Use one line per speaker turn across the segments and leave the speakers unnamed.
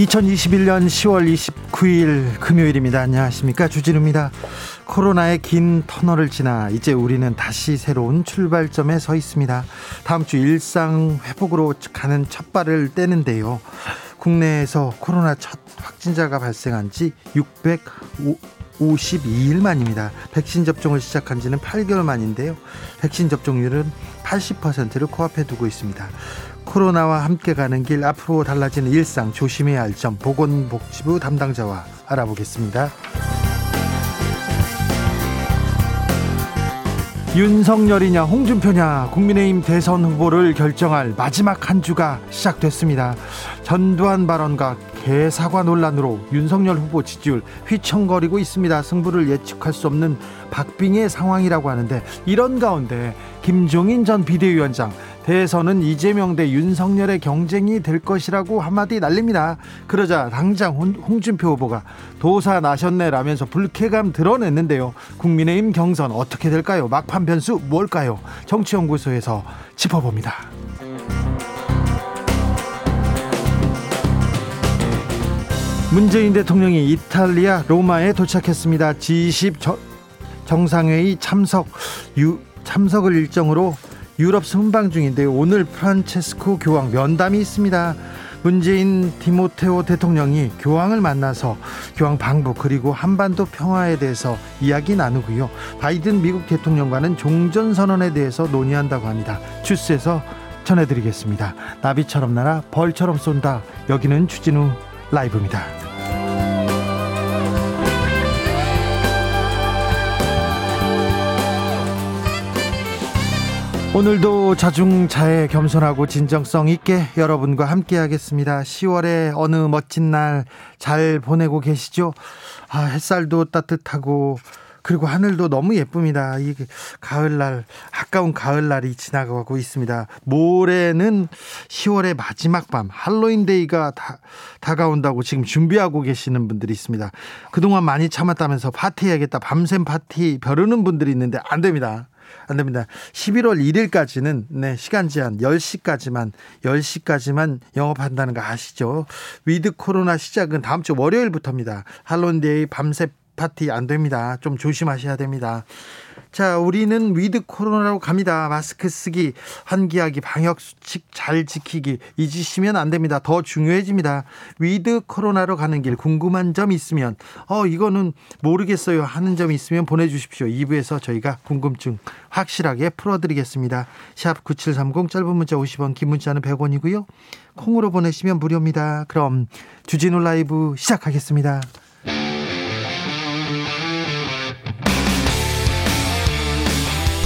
2021년 10월 29일 금요일입니다. 안녕하십니까. 주진우입니다. 코로나의 긴 터널을 지나 이제 우리는 다시 새로운 출발점에 서 있습니다. 다음 주 일상 회복으로 가는 첫 발을 떼는데요. 국내에서 코로나 첫 확진자가 발생한 지 652일 만입니다. 백신 접종을 시작한 지는 8개월 만인데요. 백신 접종률은 80%를 코앞에 두고 있습니다. 코로나와 함께 가는 길 앞으로 달라지는 일상 조심해야 할 점 보건복지부 담당자와 알아보겠습니다. 윤석열이냐 홍준표냐 국민의힘 대선 후보를 결정할 마지막 한 주가 시작됐습니다. 전두환 발언과 개사과 논란으로 윤석열 후보 지지율 휘청거리고 있습니다. 승부를 예측할 수 없는 박빙의 상황이라고 하는데 이런 가운데 김종인 전 비대위원장 대선은 이재명 대 윤석열의 경쟁이 될 것이라고 한마디 날립니다. 그러자 당장 홍 준표 후보가 도사 나셨네라면서 불쾌감 드러냈는데요. 국민의힘 경선 어떻게 될까요? 막판 변수 뭘까요? 정치연구소에서 짚어봅니다. 문재인 대통령이 이탈리아 로마에 도착했습니다. G20 정상회의 참석 유, 참석을 일정으로 유럽 순방 중인데요. 오늘 프란체스코 교황 면담이 있습니다. 문재인 디모테오 대통령이 교황을 만나서 교황 방북 그리고 한반도 평화에 대해서 이야기 나누고요. 바이든 미국 대통령과는 종전 선언에 대해서 논의한다고 합니다. 주스에서 전해드리겠습니다. 나비처럼 날아 벌처럼 쏜다. 여기는 추진우 라이브입니다. 오늘도 자중자애 겸손하고 진정성 있게 여러분과 함께 하겠습니다. 10월의 어느 멋진 날 잘 보내고 계시죠? 아, 햇살도 따뜻하고 그리고 하늘도 너무 예쁩니다. 이 가을날 아까운 가을날이 지나가고 있습니다. 모레는 10월의 마지막 밤 할로윈데이가 다, 다가온다고 지금 준비하고 계시는 분들이 있습니다. 그동안 많이 참았다면서 파티해야겠다. 밤샘 파티 벼르는 분들이 있는데 안 됩니다. 안 됩니다. 11월 1일까지는 네, 시간 제한 10시까지만 10시까지만 영업한다는 거 아시죠? 위드 코로나 시작은 다음 주 월요일부터입니다. 할로윈데이 밤새 파티 안 됩니다. 좀 조심하셔야 됩니다. 자, 우리는 위드 코로나로 갑니다. 마스크 쓰기, 환기하기, 방역 수칙 잘 지키기 잊으시면 안 됩니다. 더 중요해집니다. 위드 코로나로 가는 길 궁금한 점 있으면 어 이거는 모르겠어요 하는 점 있으면 보내 주십시오. 2부에서 저희가 궁금증 확실하게 풀어 드리겠습니다. 샵 9730 짧은 문자 50원, 긴 문자는 100원이고요. 콩으로 보내시면 무료입니다. 그럼 주진우 라이브 시작하겠습니다.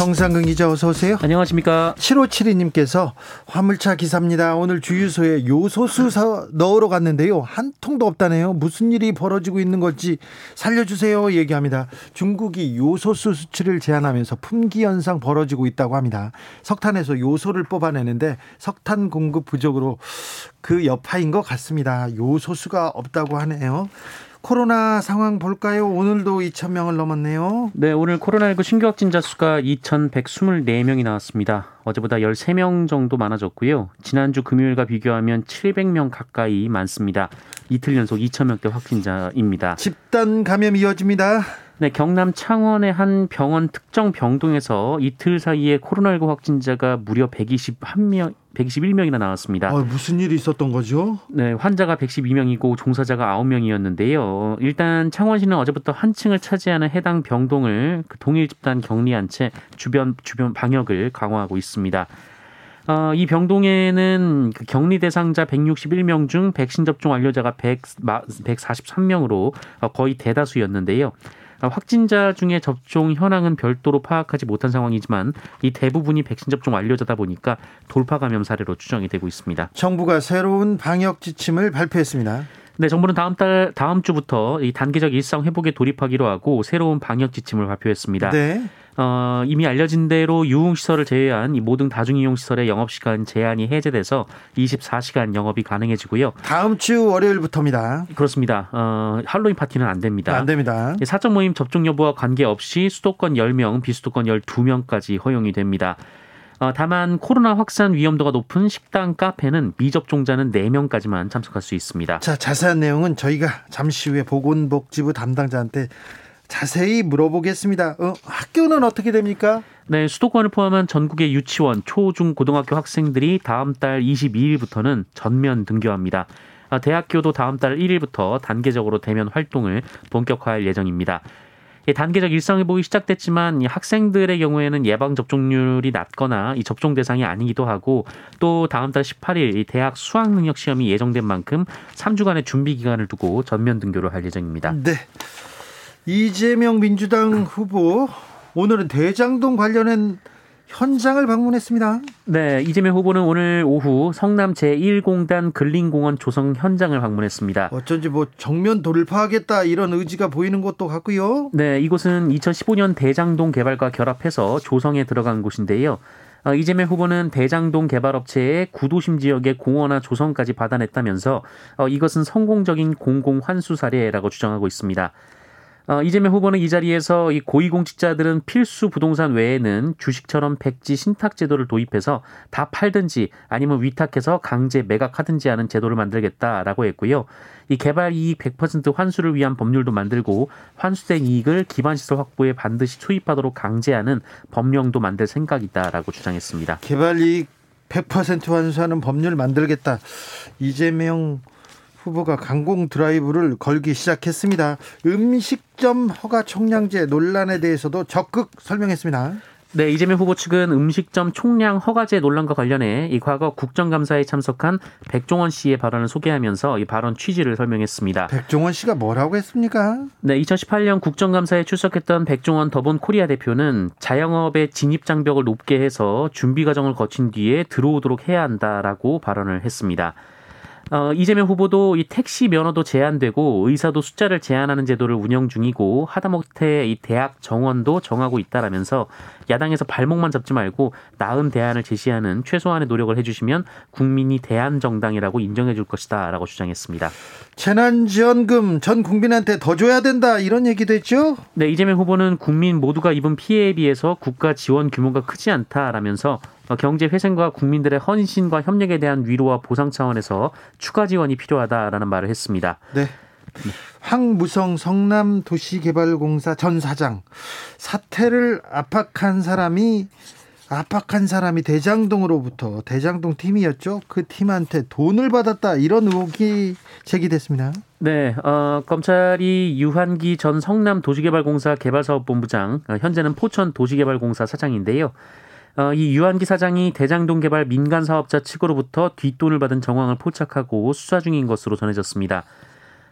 정상근 기자 어서 오세요.
안녕하십니까.
7572님께서 화물차 기사입니다. 오늘 주유소에 요소수 사 넣으러 갔는데요. 한 통도 없다네요. 무슨 일이 벌어지고 있는 건지 살려주세요. 얘기합니다. 중국이 요소수 수출을 제한하면서 품귀 현상 벌어지고 있다고 합니다. 석탄에서 요소를 뽑아내는데 석탄 공급 부족으로 그 여파인 것 같습니다. 요소수가 없다고 하네요. 코로나 상황 볼까요? 오늘도 2천 명을 넘었네요.
네, 오늘 코로나19 신규 확진자 수가 2,124명이 나왔습니다. 어제보다 13명 정도 많아졌고요. 지난주 금요일과 비교하면 700명 가까이 많습니다. 이틀 연속 2천 명대 확진자입니다.
집단 감염 이어집니다.
네, 경남 창원의 한 병원 특정 병동에서 이틀 사이에 코로나19 확진자가 무려 121명, 121명이나 나왔습니다.
어, 무슨 일이 있었던 거죠?
네, 환자가 112명이고 종사자가 9명이었는데요. 일단 창원시는 어제부터 한 층을 차지하는 해당 병동을 그 동일 집단 격리한 채 주변 주변 방역을 강화하고 있습니다. 어, 이 병동에는 그 격리 대상자 161명 중 백신 접종 완료자가 100, 143명으로 어, 거의 대다수였는데요. 어, 확진자 중에 접종 현황은 별도로 파악하지 못한 상황이지만 이 대부분이 백신 접종 완료자다 보니까 돌파 감염 사례로 추정이 되고 있습니다.
정부가 새로운 방역 지침을 발표했습니다.
네, 정부는 다음 달 다음 주부터 이 단계적 일상 회복에 돌입하기로 하고 새로운 방역 지침을 발표했습니다.
네.
어, 이미 알려진 대로 유흥시설을 제외한 이 모든 다중이용시설의 영업시간 제한이 해제돼서 24시간 영업이 가능해지고요.
다음 주 월요일부터입니다.
그렇습니다. 어, 할로윈 파티는 안 됩니다.
안 됩니다.
사적 모임 접종 여부와 관계없이 수도권 10명, 비수도권 12명까지 허용이 됩니다. 어, 다만 코로나 확산 위험도가 높은 식당, 카페는 미접종자는 4명까지만 참석할 수 있습니다.
자, 자세한 내용은 저희가 잠시 후에 보건복지부 담당자한테 자세히 물어보겠습니다. 어, 학교는 어떻게 됩니까?
네, 수도권을 포함한 전국의 유치원, 초, 중, 고등학교 학생들이 다음 달 22일부터는 전면 등교합니다. 아, 대학교도 다음 달 1일부터 단계적으로 대면 활동을 본격화할 예정입니다. 단계적 일상회복이 시작됐지만 학생들의 경우에는 예방 접종률이 낮거나 이 접종 대상이 아니기도 하고 또 다음 달 18일 대학 수학 능력 시험이 예정된 만큼 3주간의 준비 기간을 두고 전면 등교를 할 예정입니다.
네. 이재명 민주당 후보 오늘은 대장동 관련한 현장을 방문했습니다.
네, 이재명 후보는 오늘 오후 성남 제1공단 근린공원 조성 현장을 방문했습니다.
어쩐지 뭐 정면 돌파하겠다 이런 의지가 보이는 것도 같고요.
네, 이곳은 2015년 대장동 개발과 결합해서 조성에 들어간 곳인데요. 어, 이재명 후보는 대장동 개발업체의 구도심 지역의 공원화 조성까지 받아냈다면서 어, 이것은 성공적인 공공 환수 사례라고 주장하고 있습니다. 어, 이재명 후보는 이 자리에서 이 고위공직자들은 필수 부동산 외에는 주식처럼 백지 신탁 제도를 도입해서 다 팔든지 아니면 위탁해서 강제 매각하든지 하는 제도를 만들겠다라고 했고요. 이 개발 이익 100% 환수를 위한 법률도 만들고 환수된 이익을 기반 시설 확보에 반드시 투입하도록 강제하는 법령도 만들 생각이다라고 주장했습니다.
개발 이익 100% 환수하는 법률 만들겠다. 이재명 후보가 강공 드라이브를 걸기 시작했습니다. 음식점 허가 총량제 논란에 대해서도 적극 설명했습니다.
네, 이재명 후보 측은 음식점 총량 허가제 논란과 관련해 이 과거 국정감사에 참석한 백종원 씨의 발언을 소개하면서 이 발언 취지를 설명했습니다.
백종원 씨가 뭐라고 했습니까?
네, 2018년 국정감사에 출석했던 백종원 더본 코리아 대표는 자영업의 진입 장벽을 높게 해서 준비 과정을 거친 뒤에 들어오도록 해야 한다라고 발언을 했습니다. 어, 이재명 후보도 이 택시 면허도 제한되고 의사도 숫자를 제한하는 제도를 운영 중이고 하다못해 이 대학 정원도 정하고 있다라면서 야당에서 발목만 잡지 말고 나은 대안을 제시하는 최소한의 노력을 해주시면 국민이 대안 정당이라고 인정해 줄 것이다라고 주장했습니다.
재난지원금 전 국민한테 더 줘야 된다 이런 얘기도 했죠?
네, 이재명 후보는 국민 모두가 입은 피해에 비해서 국가 지원 규모가 크지 않다라면서 어, 경제 회생과 국민들의 헌신과 협력에 대한 위로와 보상 차원에서 추가 지원이 필요하다라는 말을 했습니다.
네. 황무성 성남 도시개발공사 전 사장 사태를 압박한 사람이 압박한 사람이 대장동으로부터 대장동 팀이었죠. 그 팀한테 돈을 받았다 이런 의혹이 제기됐습니다.
네, 어, 검찰이 유한기 전 성남 도시개발공사 개발사업본부장, 어, 현재는 포천 도시개발공사 사장인데요. 어, 이 유한기 사장이 대장동 개발 민간 사업자 측으로부터 뒷돈을 받은 정황을 포착하고 수사 중인 것으로 전해졌습니다.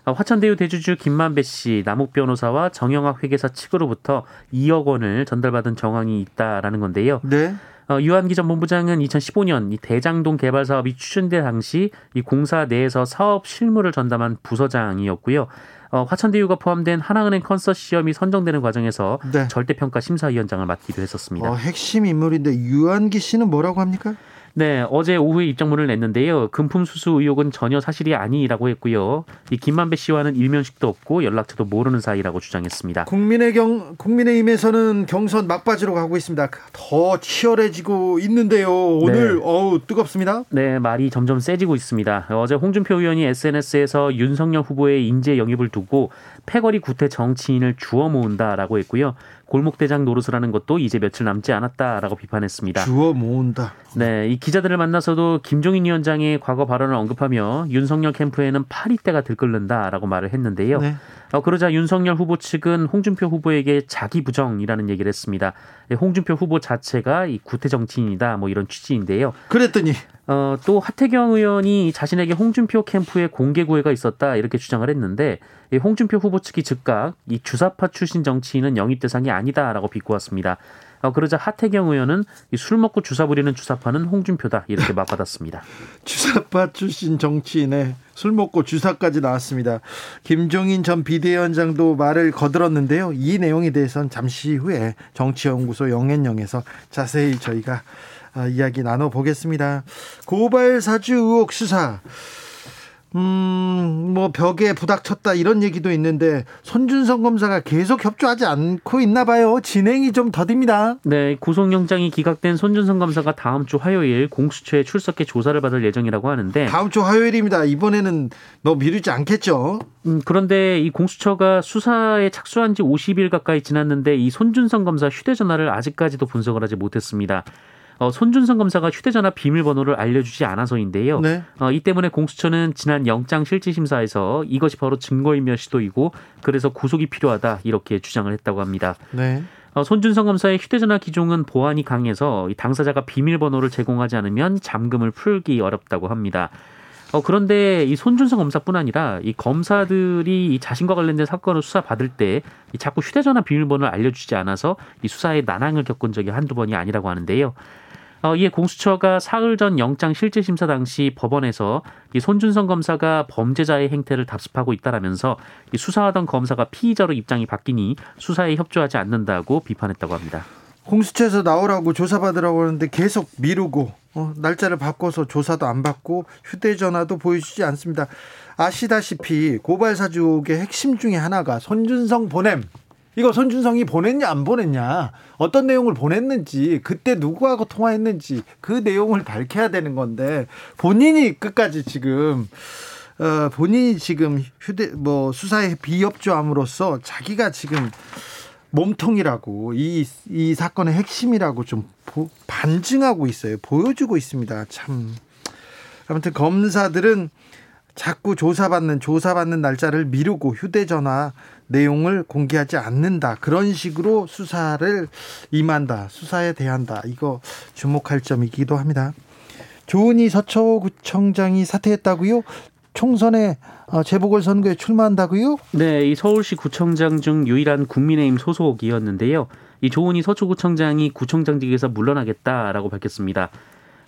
어, 화천대유 대주주 김만배 씨, 남욱 변호사와 정영학 회계사 측으로부터 2억 원을 전달받은 정황이 있다라는 건데요.
네.
어, 유한기 전 본부장은 2015년 이 대장동 개발 사업이 추진될 당시 이 공사 내에서 사업 실무를 전담한 부서장이었고요. 어, 화천대유가 포함된 하나은행 컨소시엄이 선정되는 과정에서 네. 절대평가 심사위원장을 맡기도 했었습니다.
어, 핵심 인물인데 유한기 씨는 뭐라고 합니까?
네, 어제 오후에 입장문을 냈는데요. 금품 수수 의혹은 전혀 사실이 아니라고 했고요. 이 김만배 씨와는 일면식도 없고 연락처도 모르는 사이라고 주장했습니다.
국민의 경 국민의힘에서는 경선 막바지로 가고 있습니다. 더 치열해지고 있는데요. 오늘 네. 어우 뜨겁습니다.
네, 말이 점점 세지고 있습니다. 어제 홍준표 의원이 SNS에서 윤석열 후보의 인재 영입을 두고 패거리 구태 정치인을 주워 모은다라고 했고요. 골목대장 노릇을 하는 것도 이제 며칠 남지 않았다라고 비판했습니다.
주워 모은다.
네, 이 기자들을 만나서도 김종인 위원장의 과거 발언을 언급하며 윤석열 캠프에는 파리떼가 들끓는다라고 말을 했는데요. 네. 어, 그러자 윤석열 후보 측은 홍준표 후보에게 자기 부정이라는 얘기를 했습니다. 네, 홍준표 후보 자체가 이 구태 정치인이다 뭐 이런 취지인데요.
그랬더니
어, 또 하태경 의원이 자신에게 홍준표 캠프에 공개 구애가 있었다 이렇게 주장을 했는데 이 홍준표 후보 측이 즉각 이 주사파 출신 정치인은 영입 대상이 아니다라고 비꼬았습니다. 어, 그러자 하태경 의원은 술 먹고 주사 부리는 주사파는 홍준표다 이렇게 맞받았습니다.
주사파 출신 정치인의 술 먹고 주사까지 나왔습니다. 김종인 전 비대위원장도 말을 거들었는데요. 이 내용에 대해서는 잠시 후에 정치연구소 영앤영에서 자세히 저희가 아, 이야기 나눠보겠습니다. 고발 사주 의혹 수사. 음, 뭐 벽에 부닥쳤다 이런 얘기도 있는데 손준성 검사가 계속 협조하지 않고 있나 봐요. 진행이 좀 더딥니다.
네, 구속영장이 기각된 손준성 검사가 다음 주 화요일 공수처에 출석해 조사를 받을 예정이라고 하는데
다음 주 화요일입니다. 이번에는 너 미루지 않겠죠?
음, 그런데 이 공수처가 수사에 착수한 지 50일 가까이 지났는데 이 손준성 검사 휴대전화를 아직까지도 분석을 하지 못했습니다. 어, 손준성 검사가 휴대전화 비밀번호를 알려주지 않아서인데요. 네. 어, 이 때문에 공수처는 지난 영장 실질심사에서 이것이 바로 증거인멸 시도이고 그래서 구속이 필요하다 이렇게 주장을 했다고 합니다. 네. 어, 손준성 검사의 휴대전화 기종은 보안이 강해서 당사자가 비밀번호를 제공하지 않으면 잠금을 풀기 어렵다고 합니다. 어, 그런데 이 손준성 검사뿐 아니라 이 검사들이 이 자신과 관련된 사건을 수사 받을 때 자꾸 휴대전화 비밀번호를 알려주지 않아서 이 수사에 난항을 겪은 적이 한두 번이 아니라고 하는데요. 어, 이에 공수처가 사흘 전 영장 실질 심사 당시 법원에서 이 손준성 검사가 범죄자의 행태를 답습하고 있다라면서 이 수사하던 검사가 피의자로 입장이 바뀌니 수사에 협조하지 않는다고 비판했다고 합니다.
공수처에서 나오라고 조사받으라고 하는데 계속 미루고 어, 날짜를 바꿔서 조사도 안 받고 휴대전화도 보여주지 않습니다. 아시다시피 고발 사주의 핵심 중에 하나가 손준성 보냄 이거 손준성이 보냈냐 안 보냈냐 어떤 내용을 보냈는지 그때 누구하고 통화했는지 그 내용을 밝혀야 되는 건데 본인이 끝까지 지금 어 본인이 지금 휴대 뭐 수사에 비협조함으로써 자기가 지금 몸통이라고 이, 이 사건의 핵심이라고 좀 보, 반증하고 있어요. 보여주고 있습니다. 참. 아무튼 검사들은 자꾸 조사받는 조사받는 날짜를 미루고 휴대전화 내용을 공개하지 않는다. 그런 식으로 수사를 임한다. 수사에 대한다. 이거 주목할 점이기도 합니다. 조은희 서초구청장이 사퇴했다고요? 총선에 어, 재보궐 선거에 출마한다고요?
네, 이 서울시 구청장 중 유일한 국민의힘 소속이었는데요. 이 조은희 서초구청장이 구청장직에서 물러나겠다라고 밝혔습니다.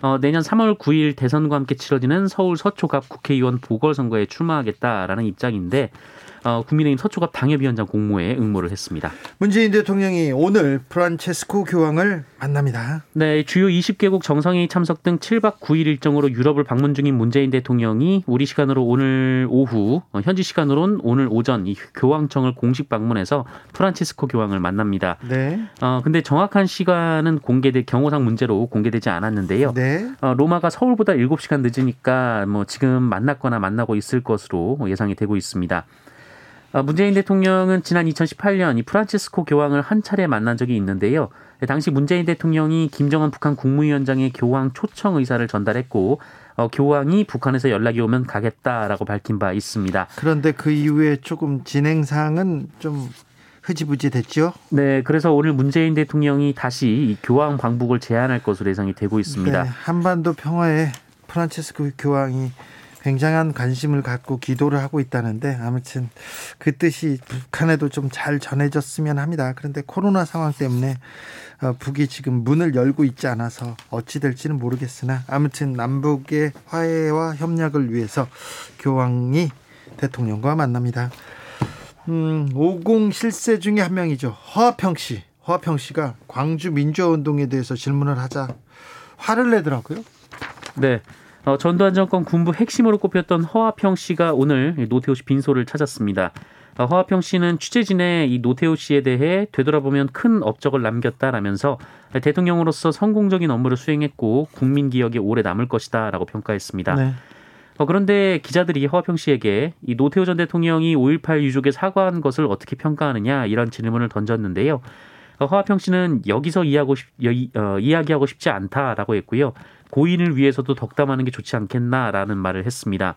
어, 내년 3월 9일 대선과 함께 치러지는 서울 서초갑 국회의원 보궐선거에 출마하겠다라는 입장인데 어, 국민의힘 서초갑 당협위원장 공모에 응모를 했습니다.
문재인 대통령이 오늘 프란체스코 교황을 만납니다.
네, 주요 20개국 정상회의 참석 등 7박 9일 일정으로 유럽을 방문 중인 문재인 대통령이 우리 시간으로 오늘 오후, 어, 현지 시간으로는 오늘 오전 이 교황청을 공식 방문해서 프란체스코 교황을 만납니다. 네. 어, 근데 정확한 시간은 공개될 경호상 문제로 공개되지 않았는데요. 네. 어, 로마가 서울보다 7시간 늦으니까 뭐 지금 만났거나 만나고 있을 것으로 예상이 되고 있습니다. 어, 문재인 대통령은 지난 2018년 이 프란치스코 교황을 한 차례 만난 적이 있는데요. 당시 문재인 대통령이 김정은 북한 국무위원장의 교황 초청 의사를 전달했고 어, 교황이 북한에서 연락이 오면 가겠다라고 밝힌 바 있습니다.
그런데 그 이후에 조금 진행 사항은 좀 흐지부지 됐죠?
네, 그래서 오늘 문재인 대통령이 다시 교황 방북을 제안할 것으로 예상이 되고 있습니다. 네,
한반도 평화에 프란치스코 교황이 굉장한 관심을 갖고 기도를 하고 있다는데 아무튼 그 뜻이 북한에도 좀 잘 전해졌으면 합니다. 그런데 코로나 상황 때문에 어, 북이 지금 문을 열고 있지 않아서 어찌 될지는 모르겠으나 아무튼 남북의 화해와 협력을 위해서 교황이 대통령과 만납니다. 음, 50 실세 중에 한 명이죠. 허화평 씨. 허화평 씨가 광주 민주화 운동에 대해서 질문을 하자 화를 내더라고요.
네. 어, 전두환 정권 군부 핵심으로 꼽혔던 허화평 씨가 오늘 노태우 씨 빈소를 찾았습니다. 어, 허화평 씨는 취재진에 이 노태우 씨에 대해 되돌아보면 큰 업적을 남겼다라면서 대통령으로서 성공적인 업무를 수행했고 국민 기억에 오래 남을 것이다라고 평가했습니다. 네. 어, 그런데 기자들이 허화평 씨에게 이 노태우 전 대통령이 5.18 유족에 사과한 것을 어떻게 평가하느냐 이런 질문을 던졌는데요. 어, 허화평 씨는 여기서 이해하고 싶, 어, 이야기하고 싶지 않다라고 했고요. 고인을 위해서도 덕담하는 게 좋지 않겠나라는 말을 했습니다.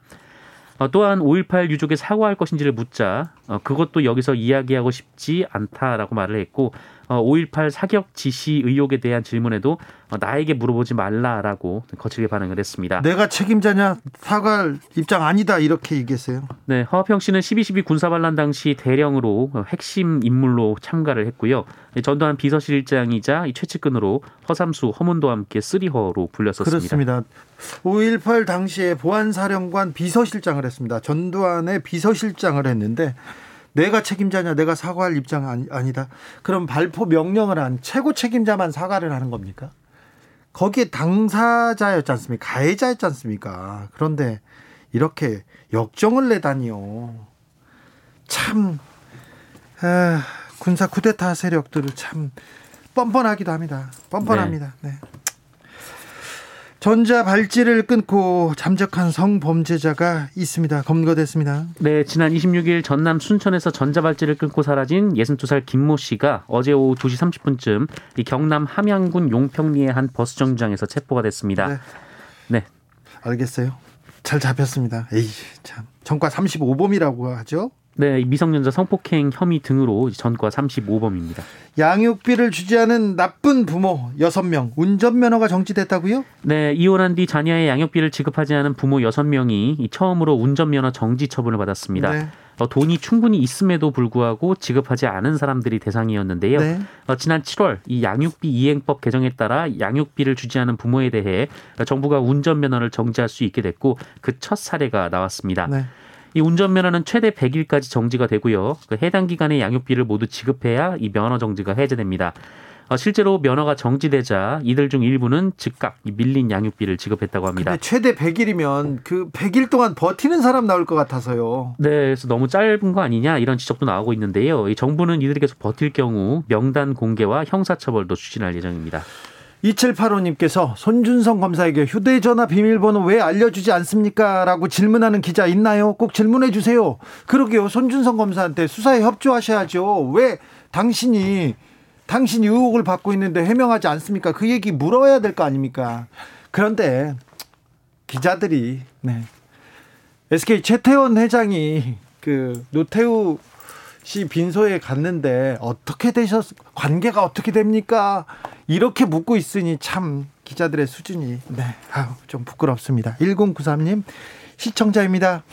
어, 또한 5.18 유족에 사과할 것인지를 묻자 어, 그것도 여기서 이야기하고 싶지 않다라고 말을 했고 5.18 어, 사격 지시 의혹에 대한 질문에도 어, 나에게 물어보지 말라라고 거칠게 반응을 했습니다.
내가 책임자냐 사과할 입장 아니다 이렇게 얘기했어요.
네, 허평 씨는 12.12 군사반란 당시 대령으로 핵심 인물로 참가를 했고요. 전두환 비서실장이자 최측근으로 허삼수, 허문도와 함께 쓰리허로 불렸었습니다.
그렇습니다. 5.18 당시에 보안사령관 비서실장을 했습니다. 전두환의 비서실장을 했는데 내가 책임자냐 내가 사과할 입장 아니, 아니다. 그럼 발포 명령을 한 최고 책임자만 사과를 하는 겁니까? 거기에 당사자였지 않습니까? 가해자였지 않습니까? 그런데 이렇게 역정을 내다니요. 참 에, 군사 쿠데타 세력들을 참 뻔뻔하기도 합니다. 뻔뻔합니다. 네. 네. 전자 발찌를 끊고 잠적한 성범죄자가 있습니다. 검거됐습니다.
네, 지난 26일 전남 순천에서 전자 발찌를 끊고 사라진 62살 김모 씨가 어제 오후 2시 30분쯤 이 경남 함양군 용평리의 한 버스 정류장에서 체포가 됐습니다. 네.
네. 알겠어요. 잘 잡혔습니다. 에이, 참. 전과 35범이라고 하죠?
네, 미성년자 성폭행 혐의 등으로 전과 35범입니다.
양육비를 주지 않은 나쁜 부모 6명, 운전면허가 정지됐다고요?
네, 이혼한 뒤 자녀의 양육비를 지급하지 않은 부모 6명이 처음으로 운전면허 정지 처분을 받았습니다. 네. 어, 돈이 충분히 있음에도 불구하고 지급하지 않은 사람들이 대상이었는데요. 네. 어, 지난 7월 이 양육비 이행법 개정에 따라 양육비를 주지 않은 부모에 대해 정부가 운전면허를 정지할 수 있게 됐고 그 첫 사례가 나왔습니다. 네. 이 운전면허는 최대 100일까지 정지가 되고요. 그 해당 기간에 양육비를 모두 지급해야 이 면허 정지가 해제됩니다. 어, 실제로 면허가 정지되자 이들 중 일부는 즉각 밀린 양육비를 지급했다고 합니다.
근데 최대 100일이면 그 100일 동안 버티는 사람 나올 것 같아서요.
네, 그래서 너무 짧은 거 아니냐 이런 지적도 나오고 있는데요. 이 정부는 이들이 계속 버틸 경우 명단 공개와 형사처벌도 추진할 예정입니다.
2785님께서 손준성 검사에게 휴대전화 비밀번호 왜 알려주지 않습니까? 라고 질문하는 기자 있나요? 꼭 질문해 주세요. 그러게요. 손준성 검사한테 수사에 협조하셔야죠. 왜 당신이, 당신이 의혹을 받고 있는데 해명하지 않습니까? 그 얘기 물어야 될 거 아닙니까? 그런데 기자들이, 네. SK 최태원 회장이 그 노태우 씨 빈소에 갔는데 어떻게 되셨 관계가 어떻게 됩니까? 이렇게 묻고 있으니 참 기자들의 수준이 네. 아유, 좀 부끄럽습니다. 1093님 시청자입니다.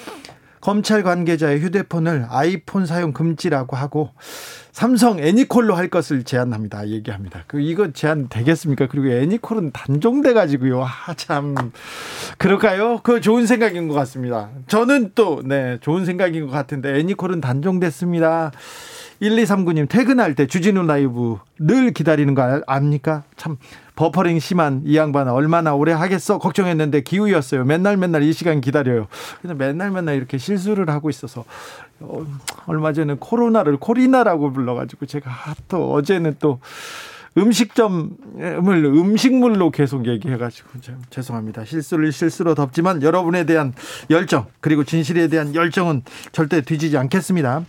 검찰 관계자의 휴대폰을 아이폰 사용 금지라고 하고 삼성 애니콜로 할 것을 제안합니다. 얘기합니다. 그 이거 제안 되겠습니까? 그리고 애니콜은 단종돼 가지고요. 아 참 그럴까요? 그 좋은 생각인 것 같습니다. 저는 또 네, 좋은 생각인 것 같은데 애니콜은 단종됐습니다. 1239님 퇴근할 때 주진우 라이브 늘 기다리는 거 압니까? 참 버퍼링 심한 이 양반 얼마나 오래 하겠어 걱정했는데 기우였어요. 맨날 맨날 이 시간 기다려요. 근데 맨날 맨날 이렇게 실수를 하고 있어서 어, 얼마 전에 코로나를 코리나라고 불러가지고 제가 또 어제는 또 음식점을 음식물로 계속 얘기해가지고 죄송합니다. 실수를 실수로 덮지만 여러분에 대한 열정 그리고 진실에 대한 열정은 절대 뒤지지 않겠습니다.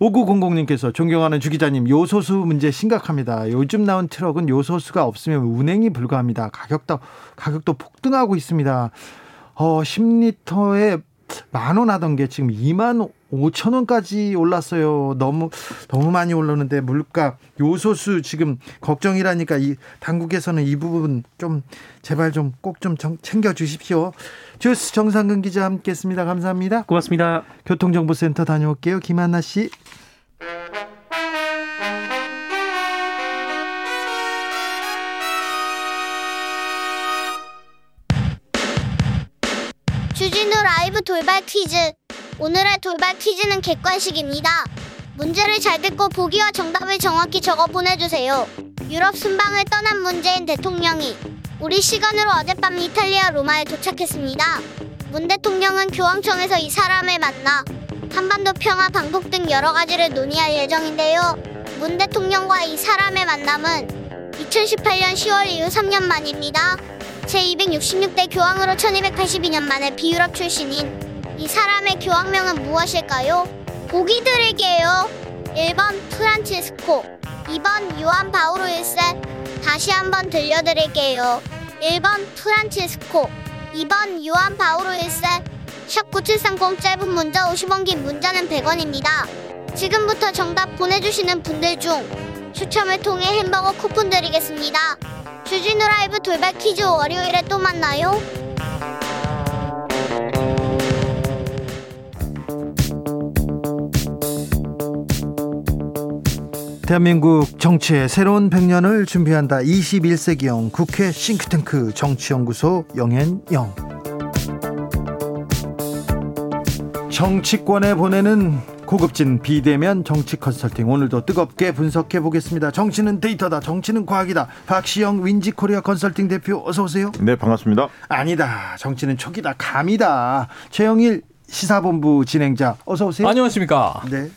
5900님께서 존경하는 주 기자님 요소수 문제 심각합니다. 요즘 나온 트럭은 요소수가 없으면 운행이 불가합니다. 가격도 가격도 폭등하고 있습니다. 어 10리터에 만 원 하던 게 지금 2만 5천 원까지 올랐어요. 너무 너무 많이 올랐는데 물가 요소수 지금 걱정이라니까 이 당국에서는 이 부분 좀 제발 좀꼭좀 챙겨 주십시오. 주스 정상근 기자 함께했습니다. 감사합니다.
고맙습니다.
교통정보센터 다녀올게요. 김한나 씨.
주진우 라이브 돌발 퀴즈. 오늘의 돌발 퀴즈는 객관식입니다. 문제를 잘 듣고 보기와 정답을 정확히 적어 보내주세요. 유럽 순방을 떠난 문재인 대통령이 우리 시간으로 어젯밤 이탈리아 로마에 도착했습니다. 문 대통령은 교황청에서 이 사람을 만나 한반도 평화 방북 등 여러 가지를 논의할 예정인데요. 문 대통령과 이 사람의 만남은 2018년 10월 이후 3년 만입니다. 제266대 교황으로 1282년 만에 비유럽 출신인 이 사람의 교황명은 무엇일까요? 보기 드릴게요. 1번 프란치스코, 2번 요한 바오로 1세. 다시 한번 들려드릴게요. 1번 프란치스코, 2번 요한 바오로 1세. 샵9730 짧은 문자 50원 긴 문자는 100원입니다. 지금부터 정답 보내주시는 분들 중 추첨을 통해 햄버거 쿠폰 드리겠습니다. 주진우 라이브 돌발 퀴즈 월요일에 또 만나요.
대한민국 정치의 새로운 100년을 준비한다. 21세기형 국회 싱크탱크 정치연구소 영앤영. 정치권에 보내는 고급진 비대면 정치 컨설팅 오늘도 뜨겁게 분석해 보겠습니다. 정치는 데이터다. 정치는 과학이다. 박시영 윈지코리아 컨설팅 대표 어서 오세요.
네, 반갑습니다.
아니다. 정치는 촉이다. 감이다. 최영일 시사본부 진행자 어서 오세요.
안녕하십니까.
네.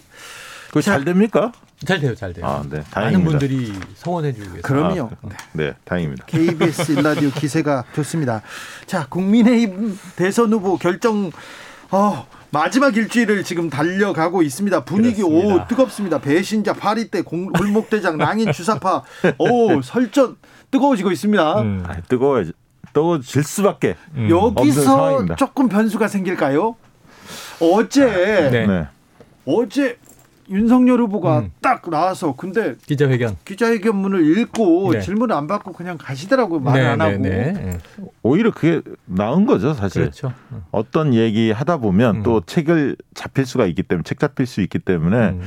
그거 잘 됩니까?
잘 돼요, 잘 돼요.
아, 네.
많은
다행입니다.
분들이 성원해주고 계세요.
그럼요.
아, 네, 다행입니다.
KBS 일라디오 기세가 좋습니다. 자, 국민의힘 대선 후보 결정 어, 마지막 일주일을 지금 달려가고 있습니다. 분위기
그렇습니다.
오 뜨겁습니다. 배신자 파리떼 공- 골목대장 낭인 주사파 오 설전 뜨거워지고 있습니다.
음.
아, 뜨거워야지. 뜨거워질 수밖에.
음.
없는
여기서
상황입니다.
조금 변수가 생길까요? 어제
네.
네.
어제 윤석열 후보가
음.
딱 나와서 근데
기자회견.
기자회견문을 읽고
네.
질문을 안 받고 그냥 가시더라고요. 말 안 하고.
네.
오히려 그게 나은 거죠, 사실.
그렇죠. 음.
어떤 얘기 하다 보면
음.
또 책을 잡힐 수가 있기 때문에 책 잡힐 수 있기 때문에
음.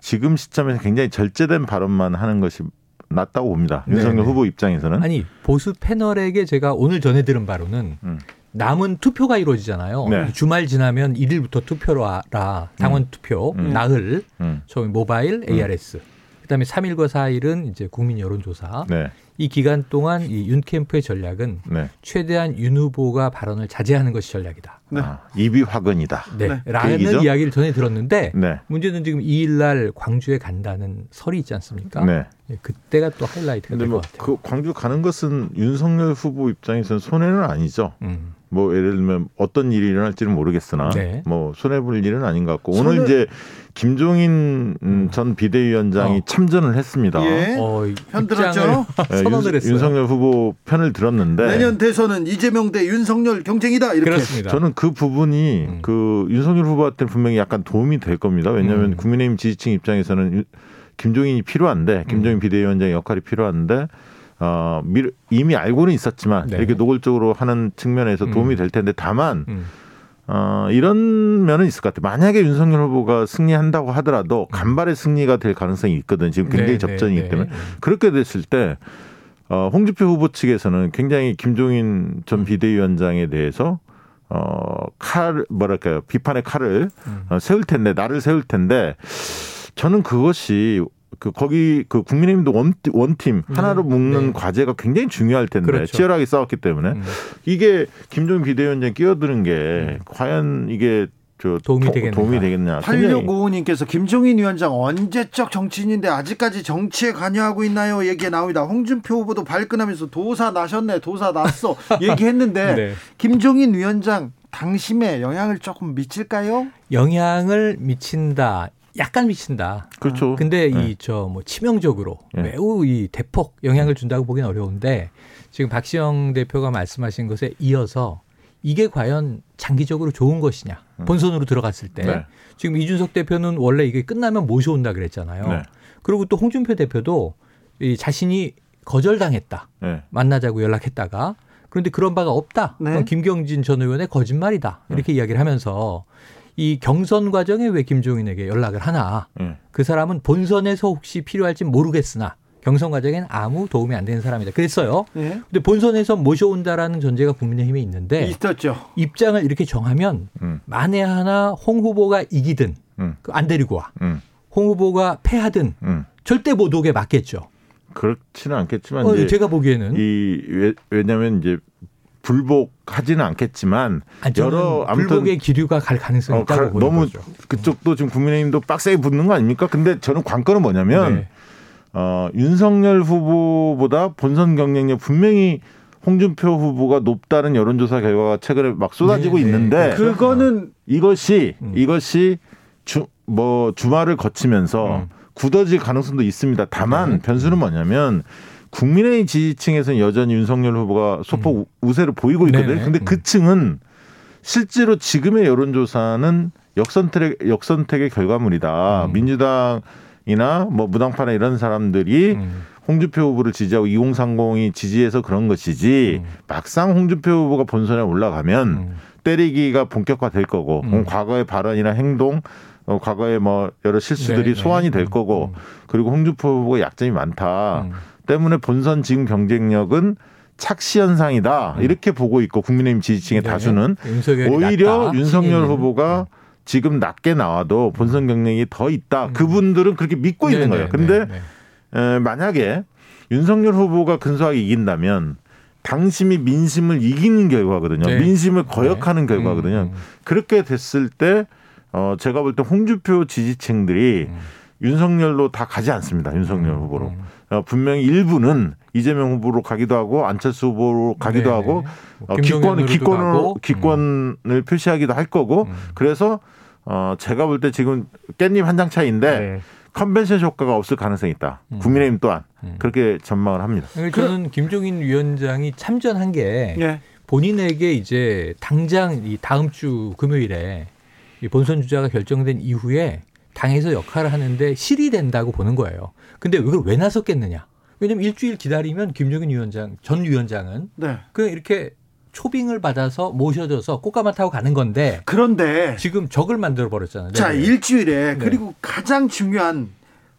지금 시점에서 굉장히 절제된 발언만 하는 것이 낫다고 봅니다. 윤석열
네, 네.
후보 입장에서는.
아니 보수 패널에게 제가 오늘 전해 들은 바로는
음.
남은 투표가 이루어지잖아요.
네.
주말 지나면 1일부터 투표로 하라. 당원 투표,
음.
나흘,
음.
저희 모바일, ARS. 그다음에 3일과 4일은 이제 국민 여론조사.
네.
이 기간 동안 이 윤 캠프의 전략은
네.
최대한 윤 후보가 발언을 자제하는 것이 전략이다.
네.
아, 입이 화근이다.
네.
네.
그
라는
얘기죠?
이야기를 전해 들었는데
네.
문제는 지금 2일 날 광주에 간다는 설이 있지 않습니까?
네.
예, 그때가 또 하이라이트가
근데
될것
뭐
같아요.
그 광주 가는 것은 윤석열 후보 입장에서는 손해는 아니죠.
음.
뭐 예를 들면 어떤 일이 일어날지는 모르겠으나
네.
뭐 손해 볼 일은 아닌 것 같고 오늘
손해-
이제 김종인 음, 전 비대위원장이
어.
참전을 했습니다.
예.
어, 이
편들었죠?
입장을
예,
선언을
윤,
했어요.
윤석열 후보 편을 들었는데
내년 대선은 이재명 대 윤석열 경쟁이다 이렇게.
그렇습니다.
저는 그 부분이
음.
그 윤석열 후보한테 분명히 약간 도움이 될 겁니다. 왜냐하면
음.
국민의힘 지지층 입장에서는 유- 김종인이 필요한데 김종인
음.
비대위원장의 역할이 필요한데 어, 미- 이미 알고는 있었지만
네.
이렇게 노골적으로 하는 측면에서 도움이
음.
될 텐데 다만
음.
어, 이런 면은 있을 것 같아요. 만약에 윤석열 후보가 승리한다고 하더라도 간발의 승리가 될 가능성이 있거든요. 지금 굉장히
네,
접전이기
네,
때문에.
네.
그렇게 됐을 때, 어, 홍준표 후보 측에서는 굉장히 김종인 전 비대위원장에 대해서 어, 칼, 뭐랄까요. 비판의 칼을
음.
어, 세울 텐데, 나를 세울 텐데, 저는 그것이 그 거기 그 국민의힘도 원, 원팀 하나로 묶는
네.
과제가 굉장히 중요할 텐데
그렇죠.
치열하게 싸웠기 때문에
음.
이게 김종인 비대위원장 끼어드는 게 과연 이게 저
도움이
도-
되겠는가?
도움이 되겠냐. 굉장히
8655님께서 김종인 위원장 언제적 정치인인데 아직까지 정치에 관여하고 있나요? 얘기 나옵니다. 홍준표 후보도 발끈하면서 도사 나셨네, 도사 났어 얘기했는데
네.
김종인 위원장 당심에 영향을 조금 미칠까요?
영향을 미친다. 약간 미친다.
그렇죠.
근데
네.
이저 뭐 치명적으로
네.
매우 이 대폭 영향을 준다고 보기는 어려운데 지금 박시영 대표가 말씀하신 것에 이어서 이게 과연 장기적으로 좋은 것이냐 본선으로 들어갔을 때
음. 네.
지금 이준석 대표는 원래 이게 끝나면 모셔온다 그랬잖아요.
네.
그리고 또 홍준표 대표도 이 자신이 거절당했다
네.
만나자고 연락했다가 그런데 그런 바가 없다.
네.
김경진 전 의원의 거짓말이다.
네.
이렇게 이야기를 하면서 이 경선 과정에 왜 김종인에게 연락을 하나?
네.
그 사람은 본선에서 혹시 필요할지 모르겠으나 경선 과정엔 아무 도움이 안 되는 사람이다. 그랬어요.
예.
근데 본선에서 모셔온다라는 전제가 국민의힘에 있는데
있었죠.
입장을 이렇게 정하면
음.
만에 하나 홍 후보가 이기든
음.
그안 데리고 와.
음.
홍 후보가 패하든
음.
절대 못 오게 막겠죠.
그렇지는 않겠지만
어, 제가 보기에는
이 왜, 왜냐하면 이제 불복하지는 않겠지만
아니,
여러 아무튼
불복의 기류가 갈 가능성이
어,
있다고
가- 너무
거죠.
그쪽도 지금 국민의힘도 빡세게 붙는 거 아닙니까? 근데 저는 관건은 뭐냐면
네.
어, 윤석열 후보보다 본선 경쟁력 분명히 홍준표 후보가 높다는 여론조사 결과가 최근에 막 쏟아지고
네, 네.
있는데
그거는
이것이
음.
이것이 주 뭐 주말을 거치면서
음.
굳어질 가능성도 있습니다. 다만
네.
변수는 뭐냐면 국민의힘 지지층에서는 여전히 윤석열 후보가 소폭 우세를 보이고 있거든요.
음. 네네.
근데
음.
그 층은 실제로 지금의 여론조사는 역선택 역선택의 결과물이다.
음.
민주당이나 뭐 무당파나 이런 사람들이
음.
홍준표 후보를 지지하고 2030이 지지해서 그런 것이지
음.
막상 홍준표 후보가 본선에 올라가면
음.
때리기가 본격화될 거고
음.
과거의 발언이나 행동 어, 과거의 뭐 여러 실수들이
네, 네.
소환이 될
음,
거고
음.
그리고 홍준표 후보가 약점이 많다
음.
때문에 본선 지금 경쟁력은 착시 현상이다
음.
이렇게 보고 있고 국민의힘 지지층의
네.
다수는 오히려
낫다.
윤석열. 후보가 지금 낮게 나와도 본선 경쟁이 더 있다
음.
그분들은 그렇게 믿고
네,
있는
네,
거예요 근데
네, 네.
에, 만약에 윤석열 후보가 근소하게 이긴다면 당심이 민심을 이기는 결과거든요.
네.
민심을 거역하는
네.
결과거든요.
음, 음.
그렇게 됐을 때 어, 제가 볼 때 홍준표 지지층들이
음.
윤석열로 다 가지 않습니다. 윤석열
음,
후보로.
음.
어, 분명히 일부는 이재명 후보로 가기도 하고 안철수 후보로 가기도
네,
하고
네.
어, 기권 기권을. 기권을 표시하기도 할 거고
음.
그래서 어, 제가 볼 때 지금 깻잎 한 장 차이인데
네.
컨벤션 효과가 없을 가능성이 있다.
음.
국민의힘 또한
음.
그렇게 전망을 합니다.
저는 김종인 위원장이 참전한 게
예.
본인에게 이제 당장 이 다음 주 금요일에 이 본선 주자가 결정된 이후에 당에서 역할을 하는데 실이 된다고 보는 거예요. 근데 이걸 왜 나섰겠느냐? 왜냐면 일주일 기다리면 김종인 위원장 전 위원장은
네.
그냥 이렇게 초빙을 받아서 모셔져서 꽃가마 타고 가는 건데
그런데
지금 적을 만들어 버렸잖아요.
자
네.
일주일에
네.
그리고 가장 중요한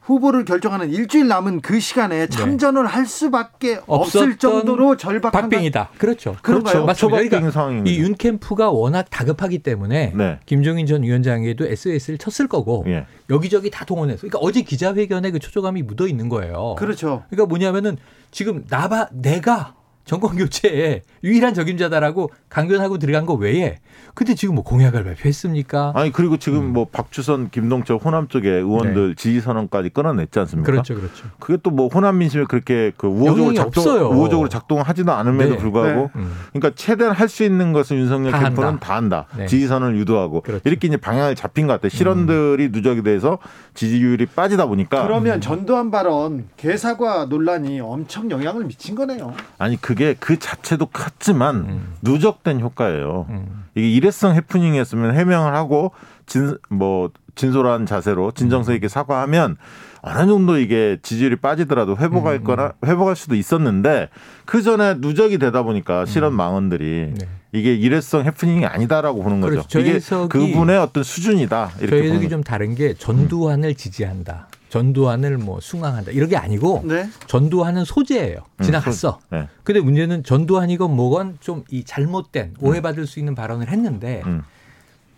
후보를 결정하는 일주일 남은 그 시간에 참전을 할 수밖에 없을
네.
정도로 절박한
박빙이다. 그렇죠.
그런가요?
맞습니다. 그러니까
상황입니다.
이 윤 캠프가 워낙 다급하기 때문에
네.
김종인 전 위원장에도 SOS를 쳤을 거고
예.
여기저기 다 동원해서 그러니까 어제 기자회견에 그 초조감이 묻어 있는 거예요.
그렇죠.
그러니까 뭐냐면은 지금 나바 내가 정권 교체의 유일한 적임자다라고 강변하고 들어간 거 외에 근데 지금 뭐 공약을 발표했습니까?
아니 그리고 지금 뭐 박주선, 김동철 호남 쪽에 의원들 지지 선언까지 끊어냈지 않습니까?
네. 그렇죠, 그렇죠.
그게 또 뭐 호남 민심에 그렇게 그 우호적으로 작동
없어요.
우호적으로 작동하지도 않음에도
네.
불구하고
음.
그러니까 최대한 할 수 있는 것은 윤석열
다
캠프는
한다.
다 한다.
네.
지지 선을 유도하고
그렇죠. 음.
이렇게 이제 방향을 잡힌 것 같아요. 실언들이 누적이 돼서 지지율이 빠지다 보니까
그러면 전두환 발언 개사과 논란이 엄청 영향을 미친 거네요.
아니 그게 그 자체도 컸지만
음.
누적된 효과예요.
음.
이게 일회성 해프닝이었으면 해명을 하고 진 뭐 진솔한 자세로 진정성 있게 사과하면 어느 정도 이게 지지율이 빠지더라도 회복할
음,
거나 회복할 수도 있었는데 그 전에 누적이 되다 보니까 실현 망언들이
네.
이게 일회성 해프닝이 아니다라고 보는 거죠.
그렇죠.
이게 그분의 어떤 수준이다 이렇게
저희 해석이. 좀 다른 게 전두환을 지지한다. 전두환을 뭐 숭앙한다. 이런 게 아니고
네.
전두환은 소재예요.
음,
지나갔어.
소- 네.
근데 문제는 전두환이건 뭐건 좀 이 잘못된 오해받을 수 있는 발언을 했는데
음.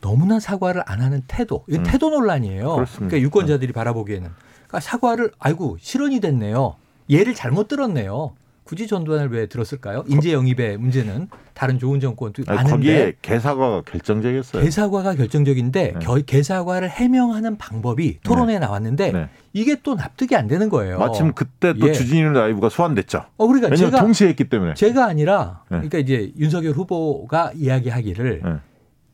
너무나 사과를 안 하는 태도. 이건
음.
태도 논란이에요.
그렇습니다.
그러니까 유권자들이 바라보기에는 그러니까 사과를 아이고 실언이 됐네요. 얘를 잘못 들었네요. 굳이 전두환을 왜 들었을까요? 인재 영입의 문제는 다른 좋은 정권도
아니,
많은데
거기에 개사과가 결정적이었어요.
개사과가 결정적인데
네.
겨- 개사과를 해명하는 방법이 토론에 나왔는데
네.
이게 또 납득이 안 되는 거예요.
마침 그때 또
예.
주진우 라이브가 소환됐죠.
어 그러니까
왜냐하면
제가
동시에 했기 때문에.
제가 아니라
네.
그러니까 이제 윤석열 후보가 이야기하기를
네.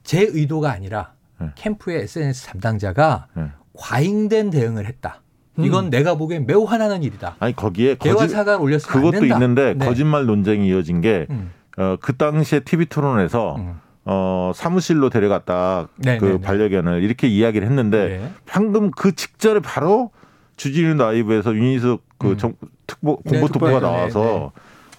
제 의도가 아니라
네.
캠프의 SNS 담당자가
네.
과잉된 대응을 했다. 이건 내가 보기엔 매우 화나는 일이다.
아니 거기에
개화
거짓
사과를 올렸으면 안
그것도
된다.
있는데
네.
거짓말 논쟁이 이어진 게
음,
어, 그 당시에 TV 토론에서
음.
어, 사무실로 데려갔다
네,
그
네, 네.
반려견을 이렇게 이야기를 했는데
네.
방금 그 직전에 바로 주진우 라이브에서 윤희숙 그
음.
정, 특보
네,
공보특보가 나와서
네, 네.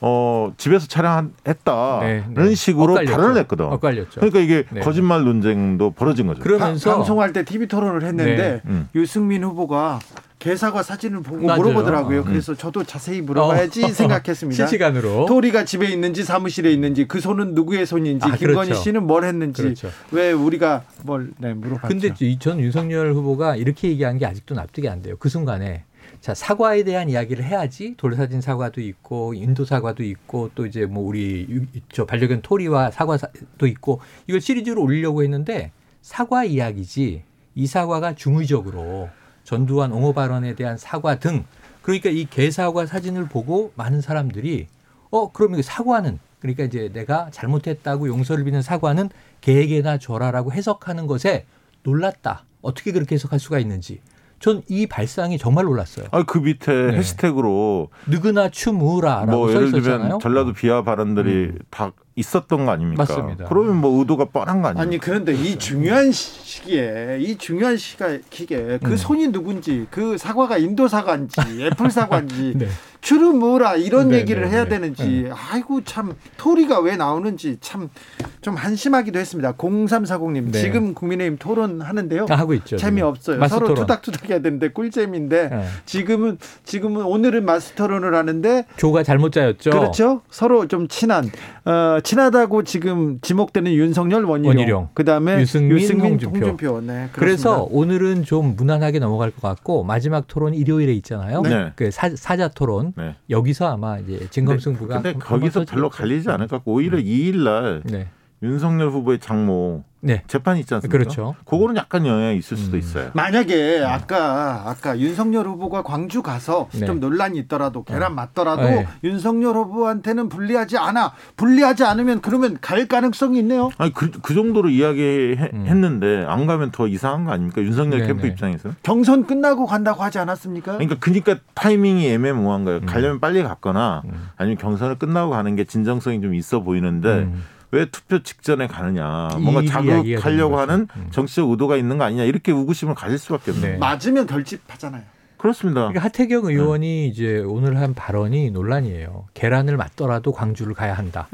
어, 집에서 촬영했다
네,
이런
네.
식으로
엇갈렸죠.
발언을 했거든.
엇갈렸죠.
그러니까 이게
네.
거짓말 논쟁도 벌어진 거죠.
그러면서
바- 방송할 때 TV 토론을 했는데
네.
음.
유승민 후보가 개사과 사진을 보고
맞아요.
물어보더라고요.
음.
그래서 저도 자세히 물어봐야지 생각했습니다.
실시간으로
토리가 집에 있는지 사무실에 있는지 그 손은 누구의 손인지
아,
김건희
그렇죠.
씨는 뭘 했는지
그렇죠.
왜 우리가 뭘 네, 물어봤죠.
근데 이- 전 윤석열 후보가 이렇게 얘기한 게 아직도 납득이 안 돼요. 그 순간에 자 사과에 대한 이야기를 해야지 돌사진 사과도 있고 인도 사과도 있고 또 이제 뭐 우리 유- 저 반려견 토리와 사과도 있고 이걸 시리즈로 올리려고 했는데 사과 이야기지 이 사과가 중의적으로 전두환 옹호 발언에 대한 사과 등 그러니까 이 개사과 사진을 보고 많은 사람들이 어 그럼 이 사과는 그러니까 이제 내가 잘못했다고 용서를 비는 사과는 개에게나 줘라라고 해석하는 것에 놀랐다. 어떻게 그렇게 해석할 수가 있는지. 전 이 발상이 정말 놀랐어요.
아, 그 밑에
네.
해시태그로
느그나 추무라라고 뭐써
예를
있었잖아요.
들면 전라도 비하 발언들이
음.
다 있었던 거 아닙니까?
맞습니다.
그러면 뭐 의도가 뻔한 거 아닙니까?
아니 그런데 이 중요한 시기에 이 중요한 시기에 그
음.
손이 누군지 그 사과가 인도 사과인지 애플 사과인지
네.
주름 뭐라 이런
네,
얘기를
네,
해야
네.
되는지 아이고 참 토리가 왜 나오는지 참 좀 한심하기도 했습니다. 0340님
네.
지금 국민의힘 토론하는데요.
다 하고 있죠.
재미없어요. 서로
토론.
투닥투닥 해야 되는데 꿀잼인데
네.
지금은 지금은 오늘은 마스 토론을 하는데
조가 잘못 짜였죠.
그렇죠. 서로 좀 친한 어, 친하다고 지금 지목되는 윤석열 원희룡,
원희룡.
그다음에
유승민,
유승민,
홍준표.
홍준표. 네,
그래서. 오늘은 좀 무난하게 넘어갈 것 같고 마지막 토론이 일요일에 있잖아요.
네.
그 사, 사자 토론
네.
여기서 아마 이제 진검승부가
근데 거기서. 별로 갈리지 않을 것 같고 오히려 2일 날
네.
윤석열 후보의 장모
네.
재판이 있지 않습니까?
그렇죠.
그거는 약간 영향이 있을 수도
음.
있어요.
만약에 아까 아까 윤석열 후보가 광주 가서
네.
좀 논란이 있더라도 계란 맞더라도
네.
윤석열 후보한테는 불리하지 않아. 불리하지 않으면 그러면 갈 가능성이 있네요.
아니 그, 그 정도로 이야기했는데 안 가면 더 이상한 거 아닙니까? 윤석열
음. 네,
캠프
네.
입장에서.
경선 끝나고 간다고 하지 않았습니까?
그러니까 그러니까 타이밍이 애매모호한
음.
거예요. 가려면 빨리 갔거나 아니면 경선을 끝나고 가는 게 진정성이 좀 있어 보이는데
음.
왜 투표 직전에 가느냐.
이
뭔가 자극하려고. 하는
음.
정치적 의도가 있는 거 아니냐. 이렇게 의구심을 가질 수밖에 없네요.
네.
맞으면 결집하잖아요.
그렇습니다.
그러니까 하태경 의원이 이제 오늘 한 발언이 논란이에요. 계란을 맞더라도 광주를 가야 한다.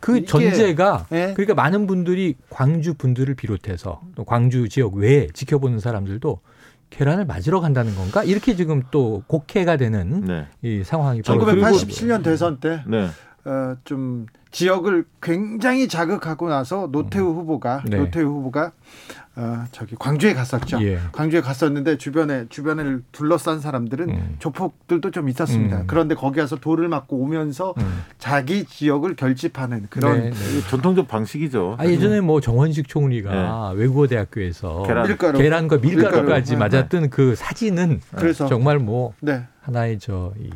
그
이게-
전제가
예.
그러니까 많은 분들이 광주 분들을 비롯해서 또 광주 지역 외에 지켜보는 사람들도 계란을 맞으러 간다는 건가? 이렇게 지금 또 곡해가 되는
네.
이 상황이 벌어지고
1987년 대선 때
네.
어, 좀 지역을 굉장히 자극하고 나서 노태우 후보가
네.
노태우 후보가 어, 저기 광주에 갔었죠.
예.
광주에 갔었는데 주변에 주변을 둘러싼 사람들은
음.
조폭들도 좀 있었습니다.
음.
그런데 거기 가서 돌을 맞고 오면서
음.
자기 지역을 결집하는 그런
네, 네.
전통적 방식이죠.
아, 예전에 뭐 정원식 총리가 외국어 대학교에서
계란.
밀가루
계란과 밀가루 까지
밀가루.
맞았던 그 사진은
그래서
정말 뭐
네.
하나의 저 이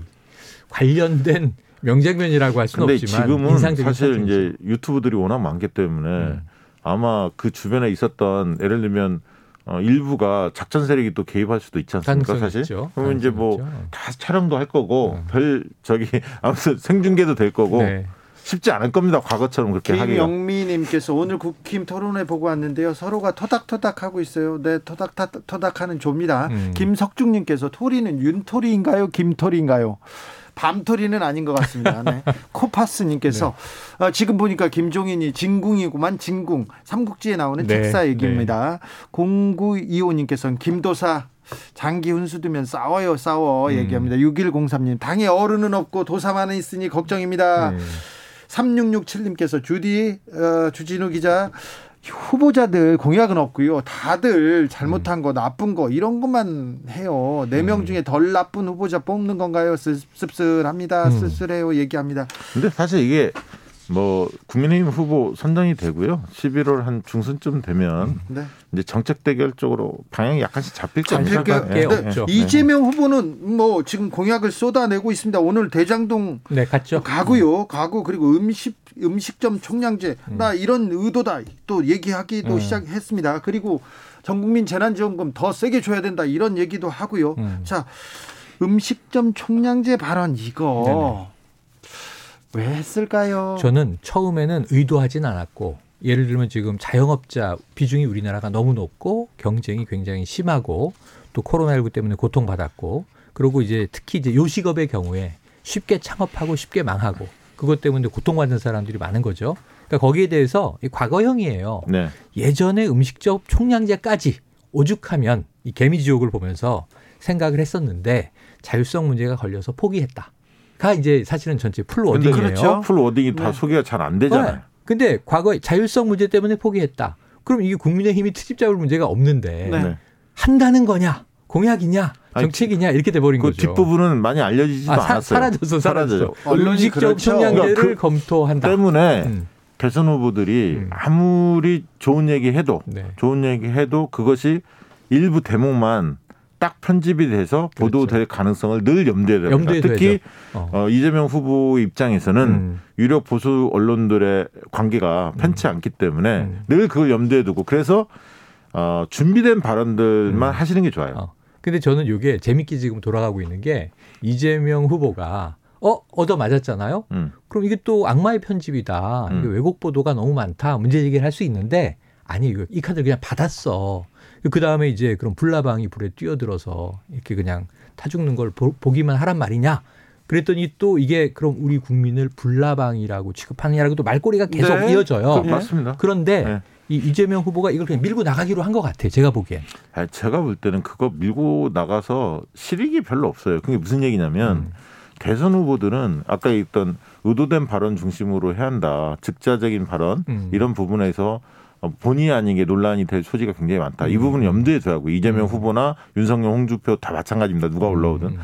관련된 명장면이라고 할 수는
근데
없지만
지금은
인상적인
사실
사진이죠.
이제 유튜브들이 워낙 많기 때문에
음.
아마 그 주변에 있었던 예를 들면 어, 일부가 작전 세력이 또 개입할 수도 있지 않습니까 사실?
있죠.
그러면 이제 뭐 다 촬영도 할 거고
음.
별 저기 아무튼 생중계도 될 거고
네.
쉽지 않을 겁니다. 과거처럼 그렇게 하기가.
김영미님께서 오늘 국힘 토론회 보고 왔는데요. 서로가 토닥토닥 하고 있어요. 네, 토닥 토닥 토닥하는 조입니다.
음.
김석중님께서 토리는 윤토리인가요? 김토리인가요? 밤토리는 아닌 것 같습니다. 네. 코파스님께서
네.
어, 지금 보니까 김종인이 진궁이구만 진궁 삼국지에 나오는
네,
책사 얘기입니다. 0925님께서는 김도사 장기 훈수두면 싸워요 싸워
음.
얘기합니다. 6103님 당에 어른은 없고 도사만 있으니 걱정입니다.
네.
3667님께서 주디 어, 주진우 기자 후보자들 공약은 없고요. 다들 잘못한 거 나쁜 거 이런 것만 해요. 네 명 중에 덜 나쁜 후보자 뽑는 건가요? 씁- 씁쓸합니다.
음.
쓸쓸해요. 얘기합니다.
근데 사실 이게 뭐 국민의힘 후보 선정이 되고요. 11월 한 중순쯤 되면
네.
이제 정책 대결 쪽으로 방향이 약간씩 잡힐
잡힐
겁니다.
게
네.
없죠.
네.
이재명 후보는 뭐 지금 공약을 쏟아내고 있습니다. 오늘 대장동
네, 갔죠.
가고요. 가고 그리고 음식 음식점 총량제 나 이런 의도다 또 얘기하기도
음.
시작했습니다. 그리고 전국민 재난지원금 더 세게 줘야 된다 이런 얘기도 하고요.
음.
자 음식점 총량제 발언 이거 왜 했을까요?
저는 처음에는 의도하진 않았고 예를 들면 지금 자영업자 비중이 우리나라가 너무 높고 경쟁이 굉장히 심하고 또 코로나19 때문에 고통받았고 그리고 이제 특히 이제 요식업의 경우에 쉽게 창업하고 쉽게 망하고 그것 때문에 고통받는 사람들이 많은 거죠. 그러니까 거기에 대해서 이 과거형이에요.
네.
예전에 음식점 총량제까지 오죽하면 이 개미지옥을 보면서 생각을 했었는데 자율성 문제가 걸려서 포기했다. 가 이제 사실은 전체 full wording이에요.
그렇죠.
full wording이 다
네.
소개가 잘 안 되잖아요.
네. 근데 과거에 자율성 문제 때문에 포기했다. 그럼 이게 국민의힘이 트집 잡을 문제가 없는데
네.
네.
한다는 거냐 공약이냐 정책이냐 이렇게 돼버린
그
거죠.
뒷부분은 많이 알려지지도
아, 사,
않았어요.
사라졌어, 사라졌어.
언론이
음식점
그렇죠.
총량제를
그러니까 그
검토한다.
때문에
음.
대선 후보들이
음.
아무리 좋은 얘기 해도
네.
좋은 얘기 해도 그것이 일부 대목만 딱 편집이 돼서 보도될 가능성을 늘 염두에 둡니다.
염두에
특히.
어.
어, 이재명 후보 입장에서는
음.
유력 보수 언론들의 관계가 편치 않기 때문에
음.
늘 그걸 염두에 두고 그래서 어, 준비된 발언들만 하시는 게 좋아요.
음. 어. 근데 저는 이게 재밌게 지금 돌아가고 있는 게 이재명 후보가 어 얻어 맞았잖아요.
음.
그럼 이게 또 악마의 편집이다. 이게
음.
왜곡 보도가 너무 많다. 문제 제기를 할 수 있는데 아니 이 카드를 그냥 받았어. 그 다음에 이제 그럼 불나방이 불에 뛰어들어서 이렇게 그냥 타 죽는 걸 보, 보기만 하란 말이냐. 그랬더니 또 이게 그럼 우리 국민을 불나방이라고 취급하느냐라고 또 말꼬리가 계속
네.
이어져요.
그 맞습니다.
그런데
네.
이 이재명 후보가 이걸 그냥 밀고 나가기로 한 것 같아요. 제가 보기엔.
아니, 제가 볼 때는 그거 밀고 나가서 실익이 별로 없어요. 그게 무슨 얘기냐면
음.
대선 후보들은 아까 있던 의도된 발언 중심으로 해야 한다. 즉자적인 발언
음.
이런 부분에서 어, 본의 아니게 논란이 될 소지가 굉장히 많다. 이
음.
부분은 염두에 둬야 하고 이재명
음.
후보나 윤석열, 홍준표 다 마찬가지입니다. 누가 올라오든.
음.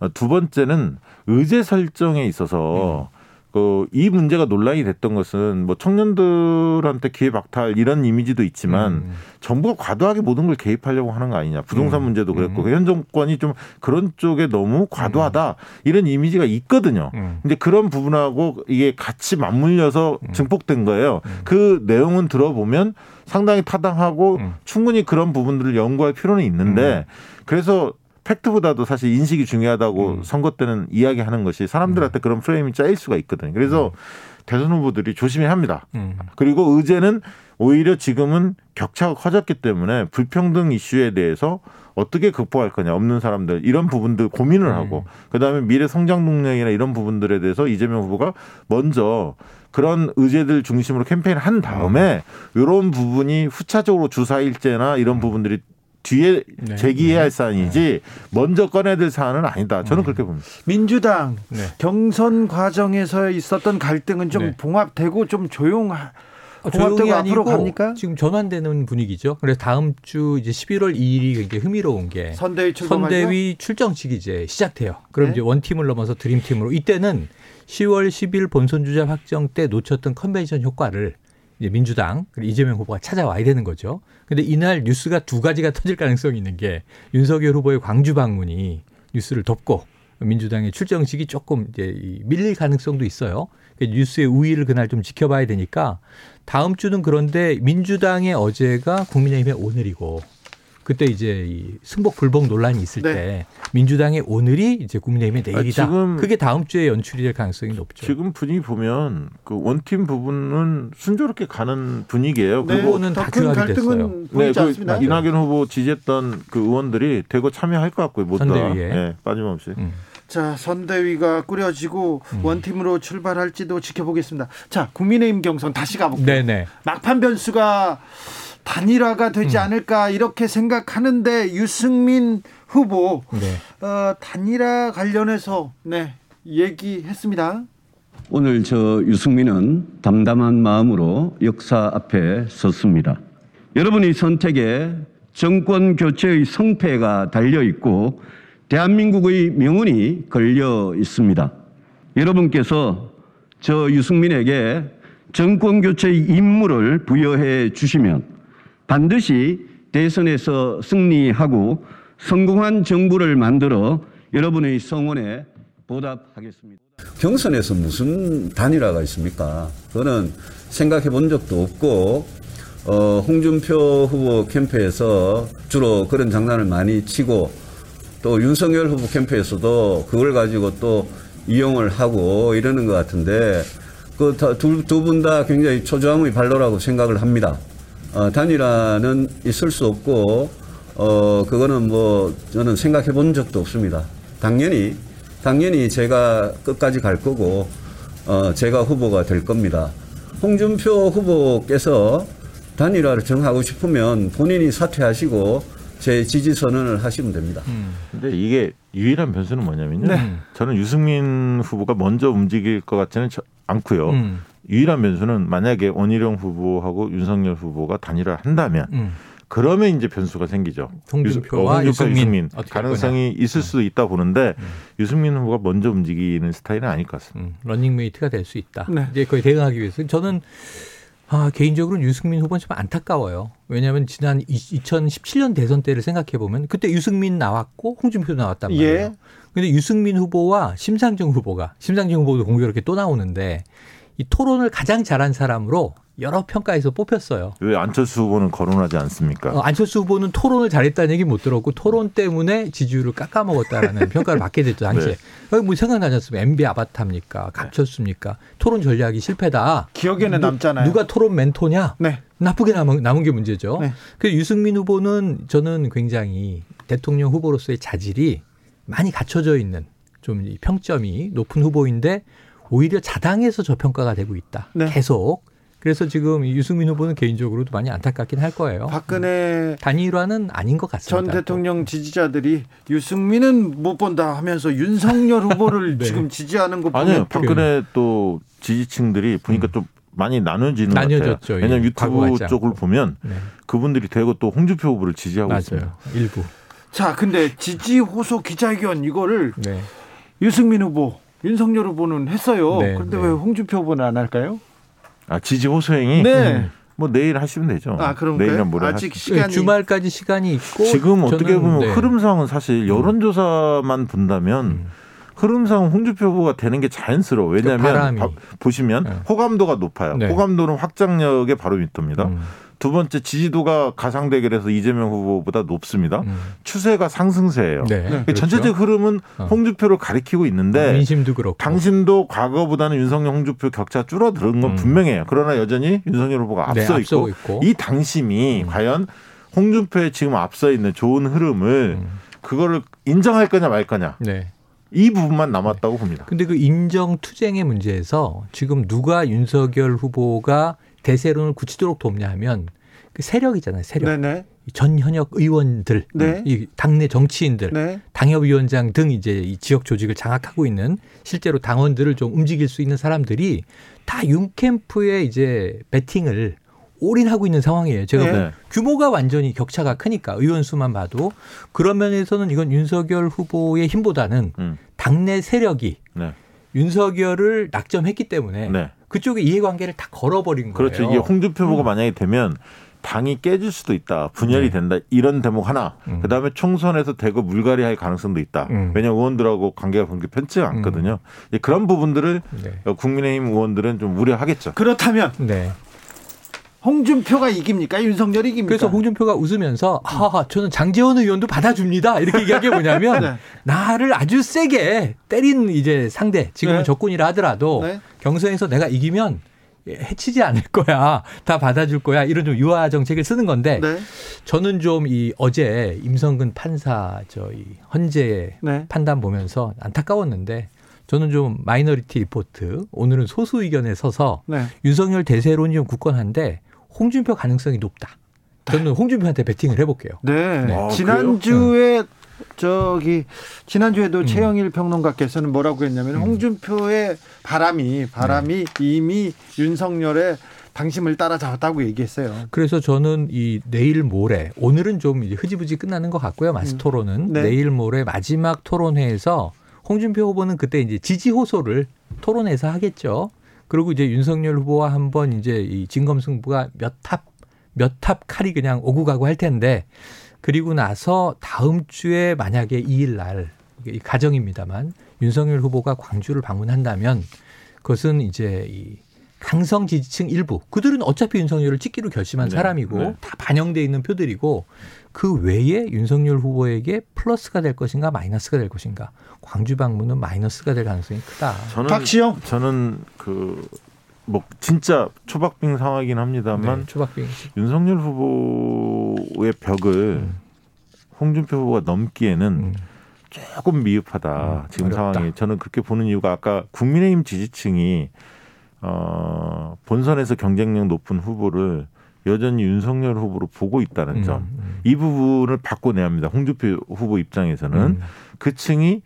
어, 두 번째는 의제 설정에 있어서
음.
그 이 문제가 논란이 됐던 것은 뭐 청년들한테 기회 박탈 이런 이미지도 있지만
음.
정부가 과도하게 모든 걸 개입하려고 하는 거 아니냐. 부동산
음.
문제도 그랬고
음.
현 정권이 좀 그런 쪽에 너무 과도하다 이런 이미지가 있거든요.
음.
근데 그런 부분하고 이게 같이 맞물려서
음.
증폭된 거예요.
음.
그 내용은 들어보면 상당히 타당하고
음.
충분히 그런 부분들을 연구할 필요는 있는데 그래서 팩트보다도 사실 인식이 중요하다고
음.
선거 때는 이야기하는 것이 사람들한테 그런 프레임이 짜일 수가 있거든요. 그래서 대선 후보들이 조심해야 합니다.
음.
그리고 의제는 오히려 지금은 격차가 커졌기 때문에 불평등 이슈에 대해서 어떻게 극복할 거냐 없는 사람들 이런 부분들 고민을
음.
하고 그다음에 미래 성장 동력이나 이런 부분들에 대해서 이재명 후보가 먼저 그런 의제들 중심으로 캠페인을 한 다음에 이런 부분이 후차적으로 주사일제나 이런 부분들이 뒤에
네.
제기해야 할
네.
사안이지 먼저 꺼내야 될 사안은 아니다. 저는 그렇게 봅니다.
민주당
네.
경선 과정에서 있었던 갈등은 좀
네.
봉합되고 좀 조용
어,
봉합되고
조용히
앞으로
아니고
갑니까?
지금 전환되는 분위기죠. 그래서 다음 주 이제 11월 2일이 굉장히 흥미로운 게
선대위.
선대위 출정식이 이제 시작돼요. 그럼
네.
이제 원팀을 넘어서 드림팀으로 이때는 10월 10일 본선 주자 확정 때 놓쳤던 컨벤션 효과를 이제 민주당 그리고 이재명 후보가 찾아와야 되는 거죠. 근데 이날 뉴스가 두 가지가 터질 가능성이 있는 게 윤석열 후보의 광주 방문이 뉴스를 덮고 민주당의 출정식이 조금 이제 이 밀릴 가능성도 있어요. 그 뉴스의 우위를 그날 좀 지켜봐야 되니까 다음 주는 그런데 민주당의 어제가 국민의힘의 오늘이고 그때 이제 이 승복 불복 논란이 있을
네.
때 민주당의 오늘이 이제 국민의힘의 내일이다.
아, 지금-
그게 다음 주에 연출이 될 가능성이 높죠.
지금 분위기 보면 그 원팀 부분은 순조롭게 가는 분위기예요.
네,
그거는 다 규합이 됐어요.
갈등은 보이지
그
않습니다.
이낙연 후보 지지했던 그 의원들이 대거 참여할 것 같고요. 모두 다.
선대위에.
예, 빠짐없이.
음.
자, 선대위가 꾸려지고
음.
원팀으로 출발할지도 지켜보겠습니다. 자, 국민의힘 경선 다시 가볼게요.
네네.
막판 변수가 단일화가 되지
음.
않을까 이렇게 생각하는데 유승민 후보
네.
어, 단일화 관련해서 네 얘기했습니다.
오늘 저 유승민은 담담한 마음으로 역사 앞에 섰습니다. 여러분의 선택에 정권 교체의 성패가 달려 있고 대한민국의 명운이 걸려 있습니다. 여러분께서 저 유승민에게 정권 교체의 임무를 부여해 주시면 반드시 대선에서 승리하고 성공한 정부를 만들어 여러분의 성원에 보답하겠습니다. 경선에서 무슨 단일화가 있습니까? 그거는 생각해 본 적도 없고, 어, 홍준표 후보 캠프에서 주로 그런 장난을 많이 치고, 또 윤석열 후보 캠프에서도 그걸 가지고 또 이용을 하고 이러는 것 같은데, 그 두 분 다 굉장히 초조함의 발로라고 생각을 합니다. 어, 단일화는 있을 수 없고, 어, 그거는 뭐, 저는 생각해 본 적도 없습니다. 당연히, 당연히 제가 끝까지 갈 거고, 어, 제가 후보가 될 겁니다. 홍준표 후보께서 단일화를 정하고 싶으면 본인이 사퇴하시고 제 지지 선언을 하시면 됩니다.
근데 이게 유일한 변수는 뭐냐면요. 저는 유승민 후보가 먼저 움직일 것 같지는 저- 않고요.
음.
유일한 변수는 만약에 원희룡 후보하고 윤석열 후보가 단일화를 한다면
음.
그러면 이제 변수가 생기죠.
홍준표와
유승- 어,
유승민,
유승민 가능성이 있을 수도 있다 보는데 유승민 후보가 먼저 움직이는 스타일은 아닐 것 같습니다.
음, 러닝메이트가 될 수 있다.
네.
이제 거의 대응하기 위해서 저는 아, 개인적으로는 유승민 후보는 좀 안타까워요. 왜냐하면 지난 2017년 대선 때를 생각해 보면 그때 유승민 나왔고 홍준표 나왔단 말이에요.
예.
근데 유승민 후보와 심상정 후보가 심상정 후보도 공교롭게 또 나오는데 이 토론을 가장 잘한 사람으로 여러 평가에서 뽑혔어요.
왜 안철수 후보는 거론하지 않습니까?
어, 안철수 후보는 토론을 잘했다는 얘기 못 들었고 토론 때문에 지지율을 깎아먹었다라는 평가를 받게 됐죠 당시에.
네.
어, 뭐 생각나지 않습니까? MB 아바타입니까? 감췄습니까? 토론 전략이 실패다.
기억에는
누-
남잖아요.
누가 토론 멘토냐?
네.
나쁘게 남은, 남은 게 문제죠.
네.
그 유승민 후보는 저는 굉장히 대통령 후보로서의 자질이 많이 갖춰져 있는 좀이 평점이 높은 후보인데 오히려 자당해서 저평가가 되고 있다.
네.
계속. 그래서 지금 이 유승민 후보는 개인적으로도 많이 안타깝긴 할 거예요.
박근혜
단일화는 아닌 것 같습니다.
전 대통령 지지자들이 유승민은 못 본다 하면서 윤석열 후보를
네.
지금 지지하는 거
아니요,
보면
박근혜 또 지지층들이 보니까 좀 많이 나눠지는 것 같아요.
나뉘어졌죠.
왜냐하면
예. 과거
유튜브. 쪽을 보면
네.
그분들이 대거 또 홍준표 후보를 지지하고
맞아요.
있습니다.
일부.
자, 근데 지지 호소 기자회견 이거를
네.
유승민 후보, 윤석열 후보는 했어요.
네,
그런데
네.
왜 홍준표 후보는 안 할까요?
아 지지 호소행이
네.
뭐 내일 하시면 되죠.
아, 그런가요?
내일이나 모레
아직
하시-
시간이
주말까지 시간이 있고
지금 어떻게
저는,
보면
네.
흐름상은 사실 여론조사만 본다면
음.
흐름상 홍준표 후보가 되는 게 자연스러워.
그.
왜냐하면 바- 보시면
네.
호감도가 높아요.
네.
호감도는 확장력의 바로 밑입니다.
음,
두 번째 지지도가 가상 대결에서 이재명 후보보다 높습니다.
음.
추세가 상승세예요.
네.
그
그렇죠.
전체적 흐름은
어.
홍준표를 가리키고 있는데
민심도 그렇고.
당신도 과거보다는 윤석열 홍준표 격차 줄어드는 건
음.
분명해요. 그러나 여전히 윤석열 후보가
네,
앞서
앞서고
있고,
있고.
이 당심이
음.
과연 홍준표의 지금 앞서 있는 좋은 흐름을
음.
그거를 인정할 거냐 말 거냐
네.
이 부분만 남았다고 봅니다.
근데 그 인정 투쟁의 문제에서 지금 누가 윤석열 후보가 대세론을 굳히도록 돕냐 하면 그 세력이잖아요. 세력.
네네.
이전 현역 의원들,
네.
이 당내 정치인들,
네.
당협위원장 등 이제 이 지역 조직을 장악하고 있는 실제로 당원들을 좀 움직일 수 있는 사람들이 다 윤캠프에 이제 배팅을 올인하고 있는 상황이에요. 제가
네.
보면 규모가 완전히 격차가 크니까 의원 수만 봐도 그런 면에서는 이건 윤석열 후보의 힘보다는
음.
당내 세력이
네.
윤석열을 낙점했기 때문에
네.
그쪽에 이해관계를 다 걸어버린 거예요.
그렇죠. 이게 홍준표 후보가 만약에 되면 당이 깨질 수도 있다. 분열이
네.
된다. 이런 대목 하나.
음.
그다음에 총선에서 대거 물갈이 할 가능성도 있다.
음.
왜냐하면 의원들하고 관계가 그렇게 편치가 않거든요. 이제 그런 부분들을
네.
국민의힘 의원들은 좀 우려하겠죠.
그렇다면
네.
홍준표가 이깁니까? 윤석열이 이깁니까?
그래서 홍준표가 웃으면서 하하 저는 장제원 의원도 받아줍니다 이렇게 얘기한 게 뭐냐면
네.
나를 아주 세게 때린 이제 상대 지금은
네.
적군이라 하더라도
네.
경선에서 내가 이기면 해치지 않을 거야 다 받아줄 거야 이런 좀 유화 정책을 쓰는 건데
네.
저는 좀 이 어제 임성근 판사 저이 헌재
네.
판단 보면서 안타까웠는데 저는 좀 minority report 오늘은 소수 의견에 서서
네.
윤석열 대세론이 좀 굳건한데 홍준표 가능성이 높다. 저는 홍준표한테 베팅을 해볼게요.
네.
네.
아,
지난주에 저기 지난주에도
음.
최영일 평론가께서는 뭐라고 했냐면
음.
홍준표의 바람이 바람이
네.
이미 윤석열의 당심을 따라잡았다고 얘기했어요.
그래서 저는 이 내일 모레 오늘은 좀 이제 흐지부지 끝나는 것 같고요. 마스
음.
토론은
네.
내일 모레 마지막 토론회에서 홍준표 후보는 그때 이제 지지 호소를 토론에서 하겠죠. 그리고 이제 윤석열 후보와 한번 이제 이 진검승부가 몇 합 몇 합 칼이 그냥 오고 가고 할 텐데 그리고 나서 다음 주에 만약에 2일 날 가정입니다만 윤석열 후보가 광주를 방문한다면 그것은 이제 이 강성 지지층 일부 그들은 어차피 윤석열을 찍기로 결심한
네,
사람이고
네.
다 반영돼 있는 표들이고 그 외에 윤석열 후보에게 플러스가 될 것인가 마이너스가 될 것인가 광주 방문은 마이너스가 될 가능성이 크다.
저는
박시영
저는 그 뭐 진짜 초박빙 상황이긴 합니다만
네, 초박빙.
윤석열 후보의 벽을
음.
홍준표 후보가 넘기에는
음.
조금 미흡하다
음,
지금
어렵다.
상황이 저는 그렇게 보는 이유가 아까 국민의힘 지지층이 어 본선에서 경쟁력 높은 후보를 여전히 윤석열 후보로 보고 있다는 점.
음, 음.
이 부분을 바꿔내야 합니다. 홍준표 후보 입장에서는
음.
그 층이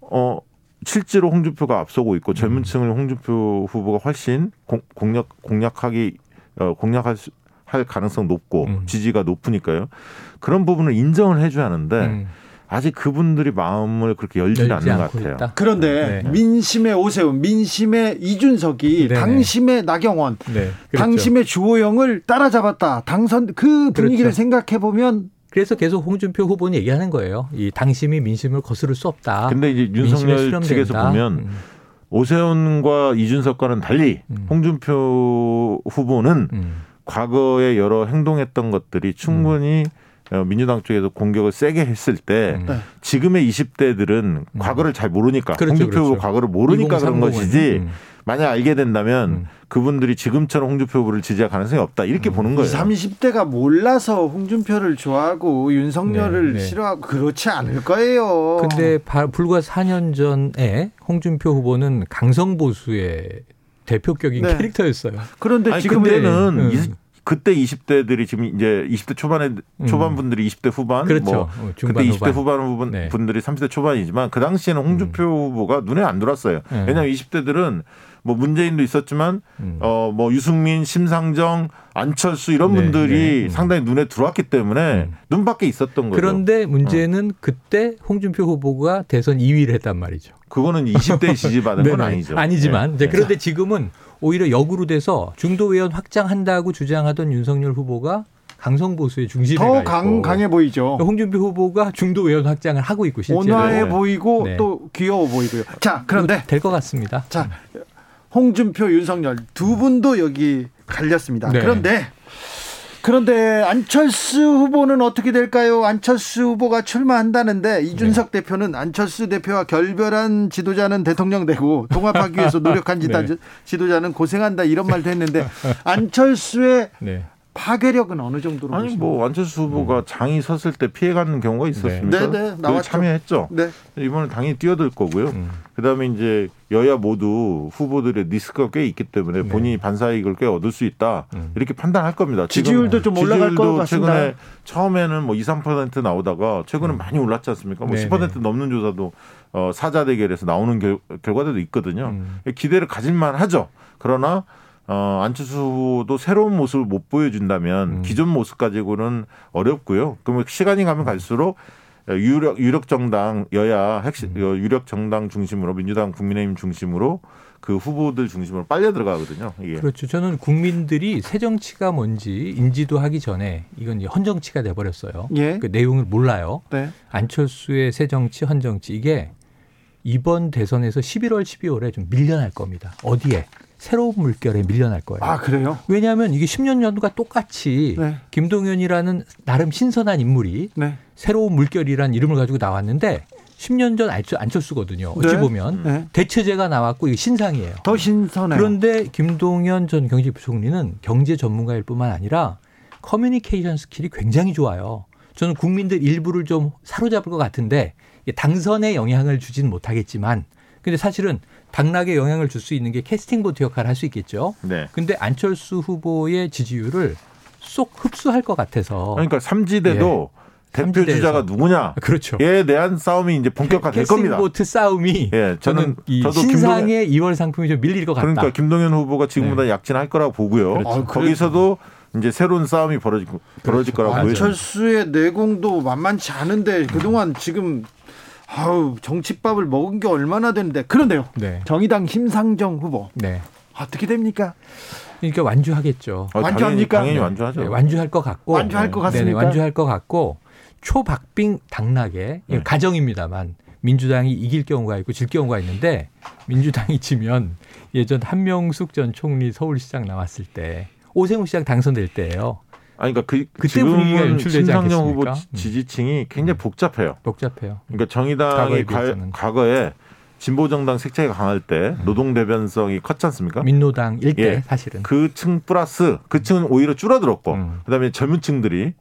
어 실제로 홍준표가 앞서고 있고 젊은
음.
층을 홍준표 후보가 훨씬 공, 공략 공략하기 어 공략할 수 할 가능성 높고
음.
지지가 높으니까요. 그런 부분을 인정을 해줘야 하는데
음.
아직 그분들이 마음을 그렇게 열지는
열지
않는 것 같아요.
있다.
그런데
네.
민심의 오세훈, 민심의 이준석이
네네.
당심의 나경원,
네. 그렇죠.
당심의 주호영을 따라잡았다. 당선 그 분위기를
그렇죠.
생각해 보면
그래서 계속 홍준표 후보는 얘기하는 거예요. 이 당심이 민심을 거스를 수 없다.
근데 이제 윤석열. 측에서 보면
음,
오세훈과 이준석과는 달리
음.
홍준표 후보는
음.
과거에 여러 행동했던 것들이 충분히 어, 민주당 쪽에서 공격을 세게 했을 때
음.
네.
지금의 20대들은 과거를 잘 모르니까
그렇죠,
홍준표 후보
그렇죠.
과거를 모르니까 그런
2030은.
것이지
음.
만약 알게 된다면
음.
그분들이 지금처럼 홍준표 후보를 지지할 가능성이 없다 이렇게 보는 거예요.
30대가 몰라서 홍준표를 좋아하고 윤석열을
네, 네.
싫어하고 그렇지 않을 거예요.
근데 바- 불과 4년 전에 홍준표 후보는 강성 보수의 대표격인
네.
캐릭터였어요.
그런데 지금
음.
이- 그때 20대들이 지금 이제 20대 초반에 초반 분들이 20대 후반
그렇죠.
뭐
어,
그때
중반
20대
후반.
후반 후반
네.
분들이 30대 초반이지만 그 당시에는 홍준표 후보가 눈에 안 들어왔어요.
네.
왜냐하면 20대들은 뭐 문재인도 있었지만
음.
어뭐 유승민, 심상정, 안철수 이런
네,
분들이
네. 음.
상당히 눈에 들어왔기 때문에
음.
눈밖에 있었던 거죠.
그런데 문제는 그때 홍준표 후보가 대선 2위를 했단 말이죠.
그거는 20대에 지지받은 건
네네.
아니죠.
아니지만
네.
이제 그런데 지금은 오히려 역으로 돼서 중도 의원 확장한다고 주장하던 윤석열 후보가 강성 보수의 중심에
가더
있고
강, 강해 보이죠.
홍준표 후보가 중도 의원 확장을 하고 있고 실제로
온화해
네.
보이고
네.
또 귀여워 보이고요. 자, 그런데
될 것 같습니다.
자 홍준표, 윤석열 두 분도 여기 갈렸습니다.
네.
그런데 그런데 안철수 후보는 어떻게 될까요? 안철수 후보가 출마한다는데 이준석
네.
대표는 안철수 대표와 결별한 지도자는 대통령 되고 통합하기 위해서 노력한 지도,
네.
지도자는 고생한다 이런 말도 했는데 안철수의
네.
파괴력은 어느 정도로
아니
보십니까?
뭐 안철수 후보가 장이 섰을 때 피해가는 경우가 있었습니까?
네, 네,
그걸
나왔죠.
참여했죠.
네.
이번에 당연히 뛰어들 거고요.
음.
그다음에 이제 여야 모두 후보들의 리스크가 꽤 있기 때문에
네.
본인이 반사 이익을 꽤 얻을 수 있다
음.
이렇게 판단할 겁니다.
지지율도 좀 올라갈 것
지지율도
같습니다.
최근에 처음에는 뭐 2, 3% 나오다가 최근에 많이 올랐지 않습니까? 뭐
네,
10%
네.
넘는 조사도 어, 사자 대결에서 나오는 결, 결과들도 있거든요.
음.
기대를 가질만 하죠. 그러나 어, 안철수 후보도 새로운 모습을 못 보여준다면
음.
기존 모습 가지고는 어렵고요. 그러면 시간이 가면 갈수록 유력 유력 정당 여야 핵심
음.
어, 유력 정당 중심으로 민주당 국민의힘 중심으로 그 후보들 중심으로 빨려 들어가거든요. 이게.
그렇죠. 저는 국민들이 새 정치가 뭔지 인지도 하기 전에 이건 이제 헌정치가 돼 버렸어요.
예.
그 내용을 몰라요.
네.
안철수의 새 정치, 헌정치 이게 이번 대선에서 11월, 12월에 좀 밀려날 겁니다. 어디에? 새로운 물결에 밀려날 거예요.
아 그래요?
왜냐하면 이게 10년 전과 똑같이
네.
김동연이라는 나름 신선한 인물이
네.
새로운 물결이라는 이름을 가지고 나왔는데 10년 전 안철- 안철수거든요. 어찌
네.
보면
네.
대체재가 나왔고 이게 신상이에요.
더 신선해요.
그런데 김동연 전 경제부총리는 경제 전문가일 뿐만 아니라 communication skill이 굉장히 좋아요. 저는 국민들 일부를 좀 사로잡을 것 같은데 당선에 영향을 주진 못하겠지만 근데 사실은 당락에 영향을 줄 수 있는 게 캐스팅 보트 역할을 할 수 있겠죠.
네.
근데 안철수 후보의 지지율을 쏙 흡수할 것 같아서
그러니까 삼지대도 대표
삼지대에서.
주자가 누구냐?
그렇죠.
에 대한 싸움이 이제 본격화될
캐스팅
겁니다.
보트 싸움이
예, 저는
저는 이
저도
신상의 2월 상품이 좀 밀릴 것 같다.
그러니까 김동연 후보가 지금보다 약진할 거라고 보고요.
그렇죠.
아.
거기서도 이제 새로운 싸움이 벌어질, 벌어질 거라고
맞아요.
보여요.
안철수의 내공도 만만치 않은데 그동안 지금 아우 정치밥을 먹은 게 얼마나 되는데 그런데요.
네.
정의당 심상정 후보
네.
어떻게 됩니까?
그러니까 완주하겠죠.
어, 당연히,
완주합니까?
당연히
네.
완주하죠.
네, 완주할 것 같고
완주할 것
네네,
같습니까?
완주할 것 같고 초박빙 당락에
네.
가정입니다만 민주당이 이길 경우가 있고 질 경우가 있는데 민주당이 지면 예전 한명숙 전 총리 서울시장 나왔을 때 오세훈 시장 당선될 때예요.
아니 그러니까 그
그때 분위기가
지금은
연출되지
심상정 후보
않겠습니까? 음.
지지층이 굉장히 복잡해요.
복잡해요.
그러니까
과거에
정의당이 과-
비해서는.
과거에 진보 정당 색채가 강할 때 노동 대변성이 컸지 않습니까?
민노당 일대
예.
사실은
그 층 플러스 그 층은 오히려 줄어들었고
음.
그다음에 젊은 층들이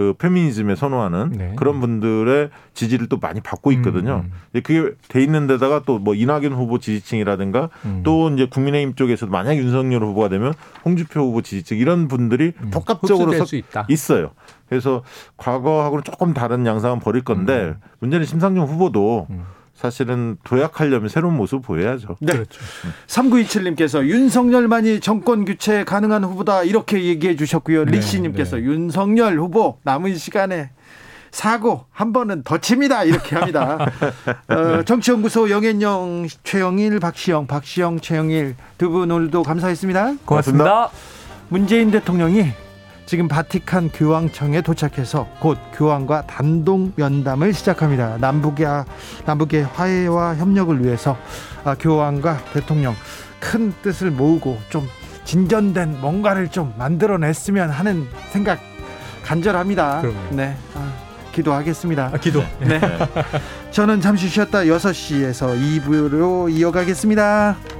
그 페미니즘에 선호하는
네.
그런 분들의 지지를 또 많이 받고 있거든요.
음, 음.
그게 돼 있는 데다가 또 뭐 이낙연 후보 지지층이라든가
음.
또 이제 국민의힘 쪽에서도 만약 윤석열 후보가 되면 홍준표 후보 지지층 이런 분들이
음.
복합적으로
수 있다.
있어요. 그래서 과거하고는 조금 다른 양상은 벌일 건데 문제는 심상정 후보도
음.
사실은 도약하려면 새로운 모습 보여야죠.
네.
그렇죠.
3927님께서 윤석열만이 정권 교체 가능한 후보다 이렇게 얘기해 주셨고요.
네,
리씨님께서
네.
윤석열 후보 남은 시간에 사고 한 번은 더 칩니다. 이렇게 합니다. 어, 정치연구소 영앤영 최영일 박시영 박시영 최영일 두 분 오늘도 감사했습니다.
고맙습니다.
문재인 대통령이 지금 바티칸 교황청에 도착해서 곧 교황과 단독 면담을 시작합니다. 남북의 남북의 화해와 협력을 위해서 아, 교황과 대통령 큰 뜻을 모으고 좀 진전된 뭔가를 좀 만들어냈으면 하는 생각 간절합니다.
그럼요.
네, 아, 기도하겠습니다.
아, 기도.
네, 저는 잠시 쉬었다 6시에서 2부로 이어가겠습니다.